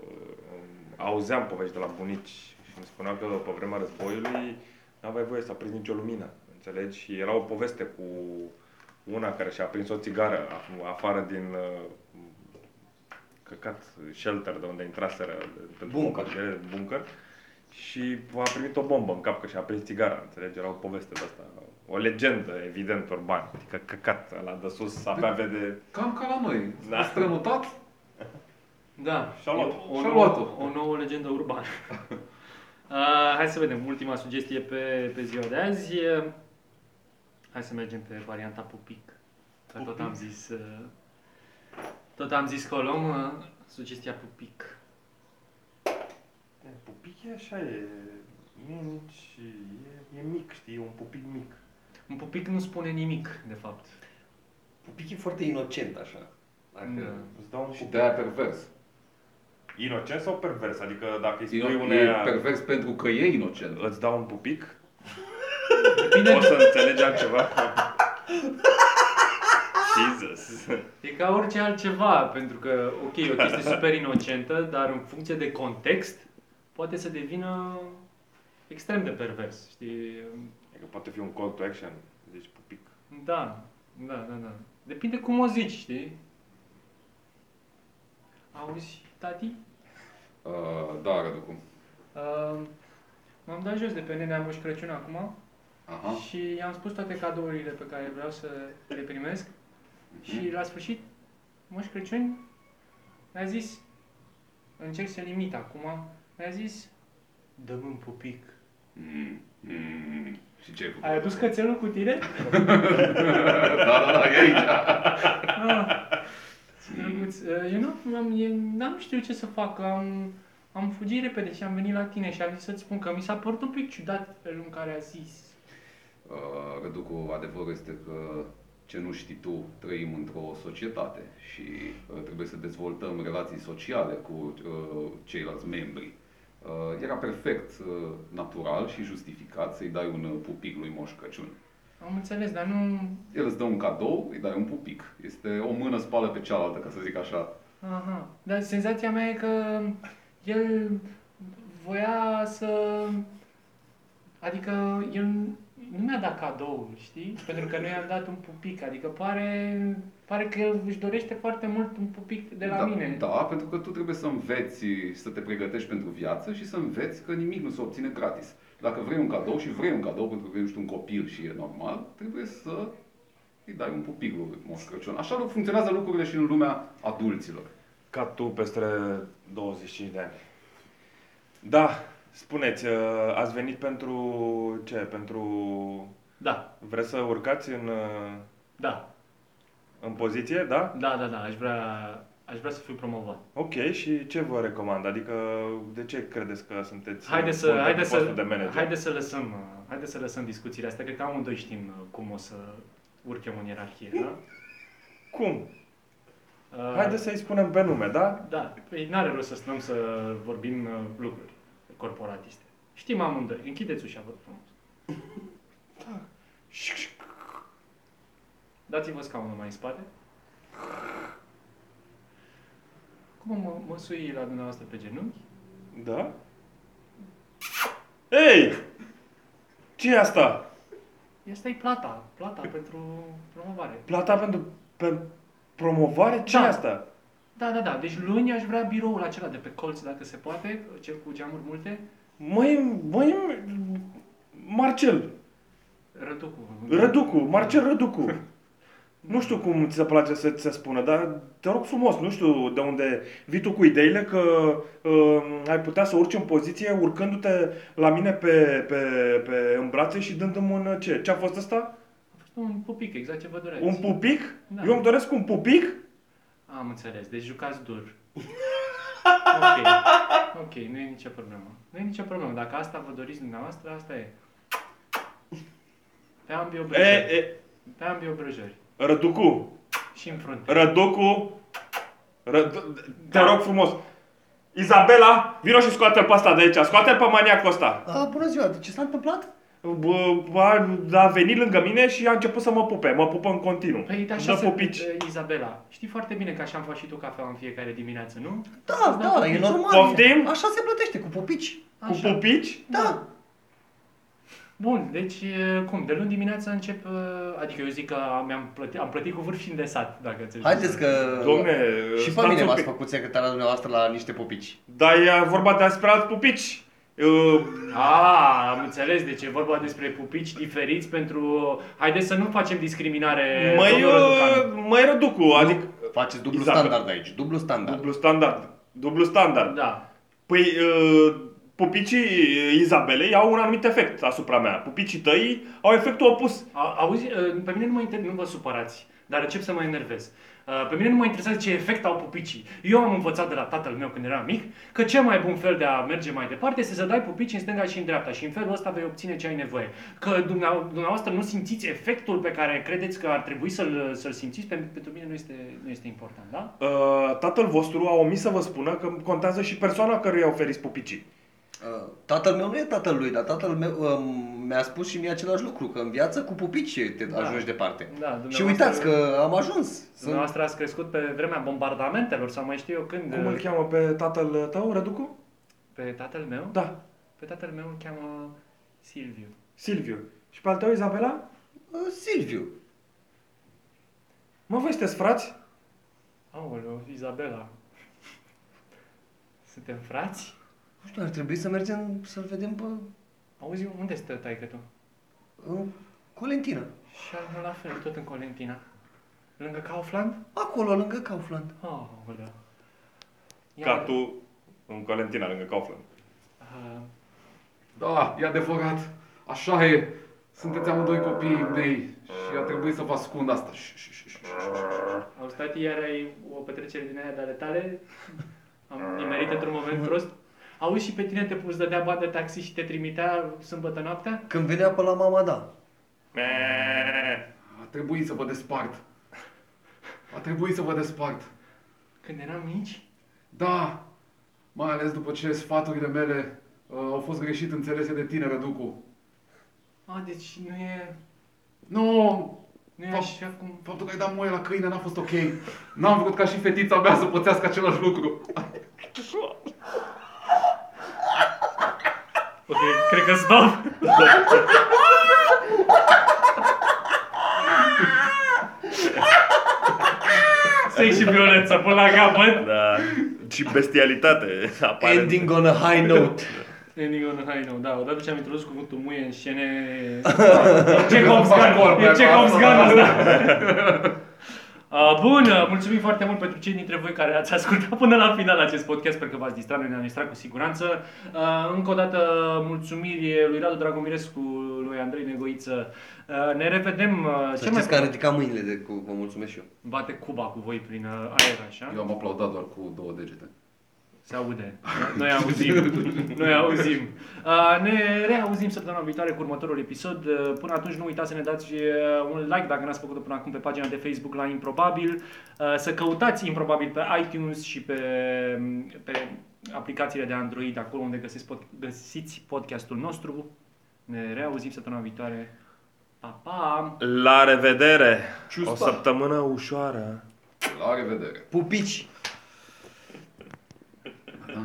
auzeam povești de la bunici și îmi spuneau că pe vremea războiului n-aveai voie să aprinzi nicio lumină, înțelegi? Și era o poveste cu una care și-a prins o țigară af- afară din uh, căcat, shelter de unde intraseră pentru Bunker. bombardiere, bunker și a primit o bombă în cap că și-a prins țigara, înțelegi? Era o poveste de asta, o legendă, evident, urban. Adică căcat, la de sus, abia vede Cam ca la noi. Da. Da. [LAUGHS] Strămutat? Da, Și-a luat-o. e o, Și-a nouă, luat-o. o nouă legendă urbană. [LAUGHS] uh, hai să vedem, ultima sugestie pe, pe ziua de azi. Uh, Hai să mergem pe varianta pupic. Că tot am zis, uh, tot am zis că o luăm uh, sugestia pupic. E, Pupic e așa, e mici, e, e mic, știi, e un pupic mic. Un pupic nu spune nimic, de fapt. Pupic e foarte inocent așa. Dacă... Da. Îți dau un Și pupic. de-aia pervers. Inocent sau pervers? Adică dacă îi spui E uneia, pervers pentru că e inocent. îți dau un pupic, Depinde, o să înțelegi altceva. Jesus. e ca orice altceva, pentru că, ok, e o chestie [LAUGHS] super inocentă, dar în funcție de context, poate să devină extrem de pervers, știi? Adică poate fi un call to action, zici pupic. Da, da, da, da. Depinde cum o zici, știi? Auzi, tati? Uh, da, Răducu. Uh, m-am dat jos de pe nenea Moș Crăciun acum Aha. și i-am spus toate cadourile pe care vreau să le primesc și la sfârșit Moș Crăciun mi-a zis, încerc să limit acum, mi-a zis, dă un pupic. Mm, mm. Și ce ai făcut? Ai adus cățelul cu tine? [LAUGHS] Da, da, da, e aici. Ah, ce drăguț. Uh, Eu nu am, eu n-am știut ce să fac. Am, am fugit repede și am venit la tine și am zis să-ți spun că mi s-a părut un pic ciudat felul în care a zis. Uh, Răducu, adevărul este că ce nu știi tu, trăim într-o societate și uh, trebuie să dezvoltăm relații sociale cu uh, ceilalți membri. Uh, era perfect uh, natural și justificat să-i dai un uh, pupic lui Moș Crăciun. Am înțeles, dar nu... El îți dă un cadou, îi dai un pupic. Este o mână spală pe cealaltă, ca să zic așa. Aha. Dar senzația mea e că el voia să... Adică el nu mi-a dat cadou, știi? Pentru că noi i-am dat un pupic. Adică pare, pare că el își dorește foarte mult un pupic de la da, mine. Da, pentru că tu trebuie să înveți să te pregătești pentru viață și să înveți că nimic nu se obține gratis. Dacă vrei un cadou și vrei un cadou pentru că ești un copil și e normal, trebuie să îi dai un pupic lui Moș Crăciun. Așa lu- funcționează lucrurile și în lumea adulților. Ca tu peste 25 de ani. Da, spuneți, uh, ați venit pentru ce? Pentru... Da, Vreți să urcați în, uh, da, în poziție, da? da, da, da, aș vrea, aș vrea să fiu promovat. Ok, și ce vă recomand? Adică de ce credeți că sunteți Haide bun să, pentru haide postul să, de manager? haide să lăsăm, uh, haide să lăsăm discuțiile astea. Cred că amândoi știm uh, cum o să urcăm în ierarhie, da? Cum? Uh, Haide să-i spunem pe nume, da? Da, păi n-are rost să stăm să vorbim uh, lucruri corporatiste. Știm amândoi. Închideți ușa, vă rog frumos. Dați-vă scaunul mai în spate. Cum mă, mă sui la dumneavoastră pe genunchi? Da? Ei! ce e asta? Asta e plata. Plata pentru promovare. Plata pentru, pentru promovare? ce Da. e asta? Da, da, da. Deci luni aș vrea biroul acela de pe colț, dacă se poate, cel cu geamuri multe. Măi, măi, Marcel, Răducu. Răducu, Marcel Răducu. Nu știu cum ți se place să ți se spună, dar te rog frumos, nu știu de unde vii tu cu ideile că uh, ai putea să urci în poziție urcându-te la mine pe, pe, pe în brațe și dându-mi un ce? Ce a fost asta? A fost un pupic, exact ce vă doreați. Un pupic? Da. Eu îmi doresc un pupic? Am înțeles, deci jucați dur. [LAUGHS] ok, ok, nu e nicio problemă. Nu e nicio problemă, dacă asta vă doriți dumneavoastră, asta e. Pe ambii E, obrăjori. e, Pe ambii obrăjori. Răducu, Și în frunte. Răducu, Ră, te Da. rog frumos. Izabela, vino și scoate-l pe asta de aici, scoate-l pe maniacul ăsta. A, bună ziua, ce s-a întâmplat? Bă, a, a venit lângă mine și a început să mă pupe. Mă pupă în continuu. Păi Îmi așa dă se... pupici. e, Izabela, știi foarte bine că așa am faci și tu cafea în fiecare dimineață, nu? Da, Să-ți dau da, e pupici. normal. Poftim? Așa se plătește, cu pupici. Cu Așa. pupici? Da. Bun, deci e, cum, de luni dimineața încep, e, adică eu zic că am, am, plătit, am plătit cu vârf și îndesat, dacă înțelegi. Haideți că... Domne, Și pe stați mine un m-ați pic. făcut secretara dumneavoastră la niște pupici. Dar e vorba despre alți pupici. Uh, Ah, am înțeles, deci e vorba despre pupici diferiți pentru... Haideți să nu facem discriminare, Măi, domnul Răducanu. uh, măi Răducu, adică Faceți dublu Exact. standard aici, dublu standard. dublu standard. Dublu standard. Da. Păi, uh, pupicii Izabelei au un anumit efect asupra mea. Pupicii tăi au efectul opus. A, auzi, uh, pe mine nu mă inter... nu vă supărați, dar încep să mă enervez. Uh, Pe mine nu mă interesează ce efect au pupicii. Eu am învățat de la tatăl meu când eram mic că cel mai bun fel de a merge mai departe este să dai pupici în stânga și în dreapta și în felul ăsta vei obține ce ai nevoie. Că dumnea- dumneavoastră nu simțiți efectul pe care credeți că ar trebui să-l, să-l simțiți, pen- pentru mine nu este, nu este important, da? Uh, tatăl vostru a omis să vă spună că contează și persoana căruia oferiți pupicii. Uh, Tatăl meu nu e tatăl lui, dar tatăl meu um, mi-a spus și mie același lucru, că în viață cu pupici te Da. ajungi departe. Da, Și uitați că am ajuns. Sunt... Dumneavoastră ați crescut pe vremea bombardamentelor sau mai știu eu când. Cum îl cheamă pe tatăl tău, Răducu? Pe tatăl meu? Da, Pe tatăl meu îl cheamă Silviu. Silviu. Și pe al tău, Izabela? Uh, Silviu. Mă, voi sunteți frați? Aoleu, Izabela. Suntem frați? Nu știu, ar trebui să mergem să-l vedem pe Auzi, unde stă taică tu? în Colentina. Și al meu la fel, tot în Colentina. Lângă Kaufland? Acolo, lângă Kaufland. Oh, aoleu. Ia- Ca tu în Valentina, lângă Kaufland. Uh, Da, e adevărat. Așa e. Sunteți amândoi copiii mei și a trebuit să vă ascund asta. Ș, ș, ș, ș, ș. auzi, tati, iar ai o petrecere din aia de ale tale? Am nimerit într-un moment prost? Auzi, și pe tine te îți dădea bani de taxi și te trimitea sâmbătă noaptea? Când venea pe la mama, da. A trebuit să vă despart. A trebuit să vă despart. Când eram mici? Da, mai ales după ce sfaturile mele uh, au fost greșit înțelese de tine, Răducu. A, deci nu e... Nu, Nu e Fapt- așa cum... faptul că ai dat moie la câine n-a fost ok. N-am vrut ca și fetița mea să pățească același lucru. [LAUGHS] Ok, cred că stop. Sex și violență până la capăt. Da. Și bestialitate apare. Ending on a high note. Ending on a high note, da, odată ce am introdus cuvântul muie în scene... [LAUGHS] E Chekhov's gun, e Chekhov's gun asta. Uh, bun, uh, mulțumim foarte mult pentru cei dintre voi care ați ascultat până la final acest podcast, sper că v-ați distrat, noi ne-am distrat cu siguranță. Uh, încă o dată mulțumiri lui Radu Dragomirescu, lui Andrei Negoiță. Uh, ne revedem uh, Să cel mai știți că am ridicat mâinile de cu, vă mulțumesc și eu. Bate Cuba cu voi prin uh, aer, așa. Eu am aplaudat doar cu două degete. Se aude. Noi auzim. Noi auzim. Uh, ne reauzim săptămâna viitoare cu următorul episod. Uh, Până atunci nu uitați să ne dați uh, un like dacă n-ați făcut-o până acum pe pagina de Facebook la Improbabil. Uh, Să căutați Improbabil pe iTunes și pe, pe aplicațiile de Android, acolo unde găsiți, pod- găsiți podcastul nostru. Ne reauzim săptămâna viitoare. Pa, pa! La revedere! Ciuspa. O săptămână ușoară! La revedere! Pupici!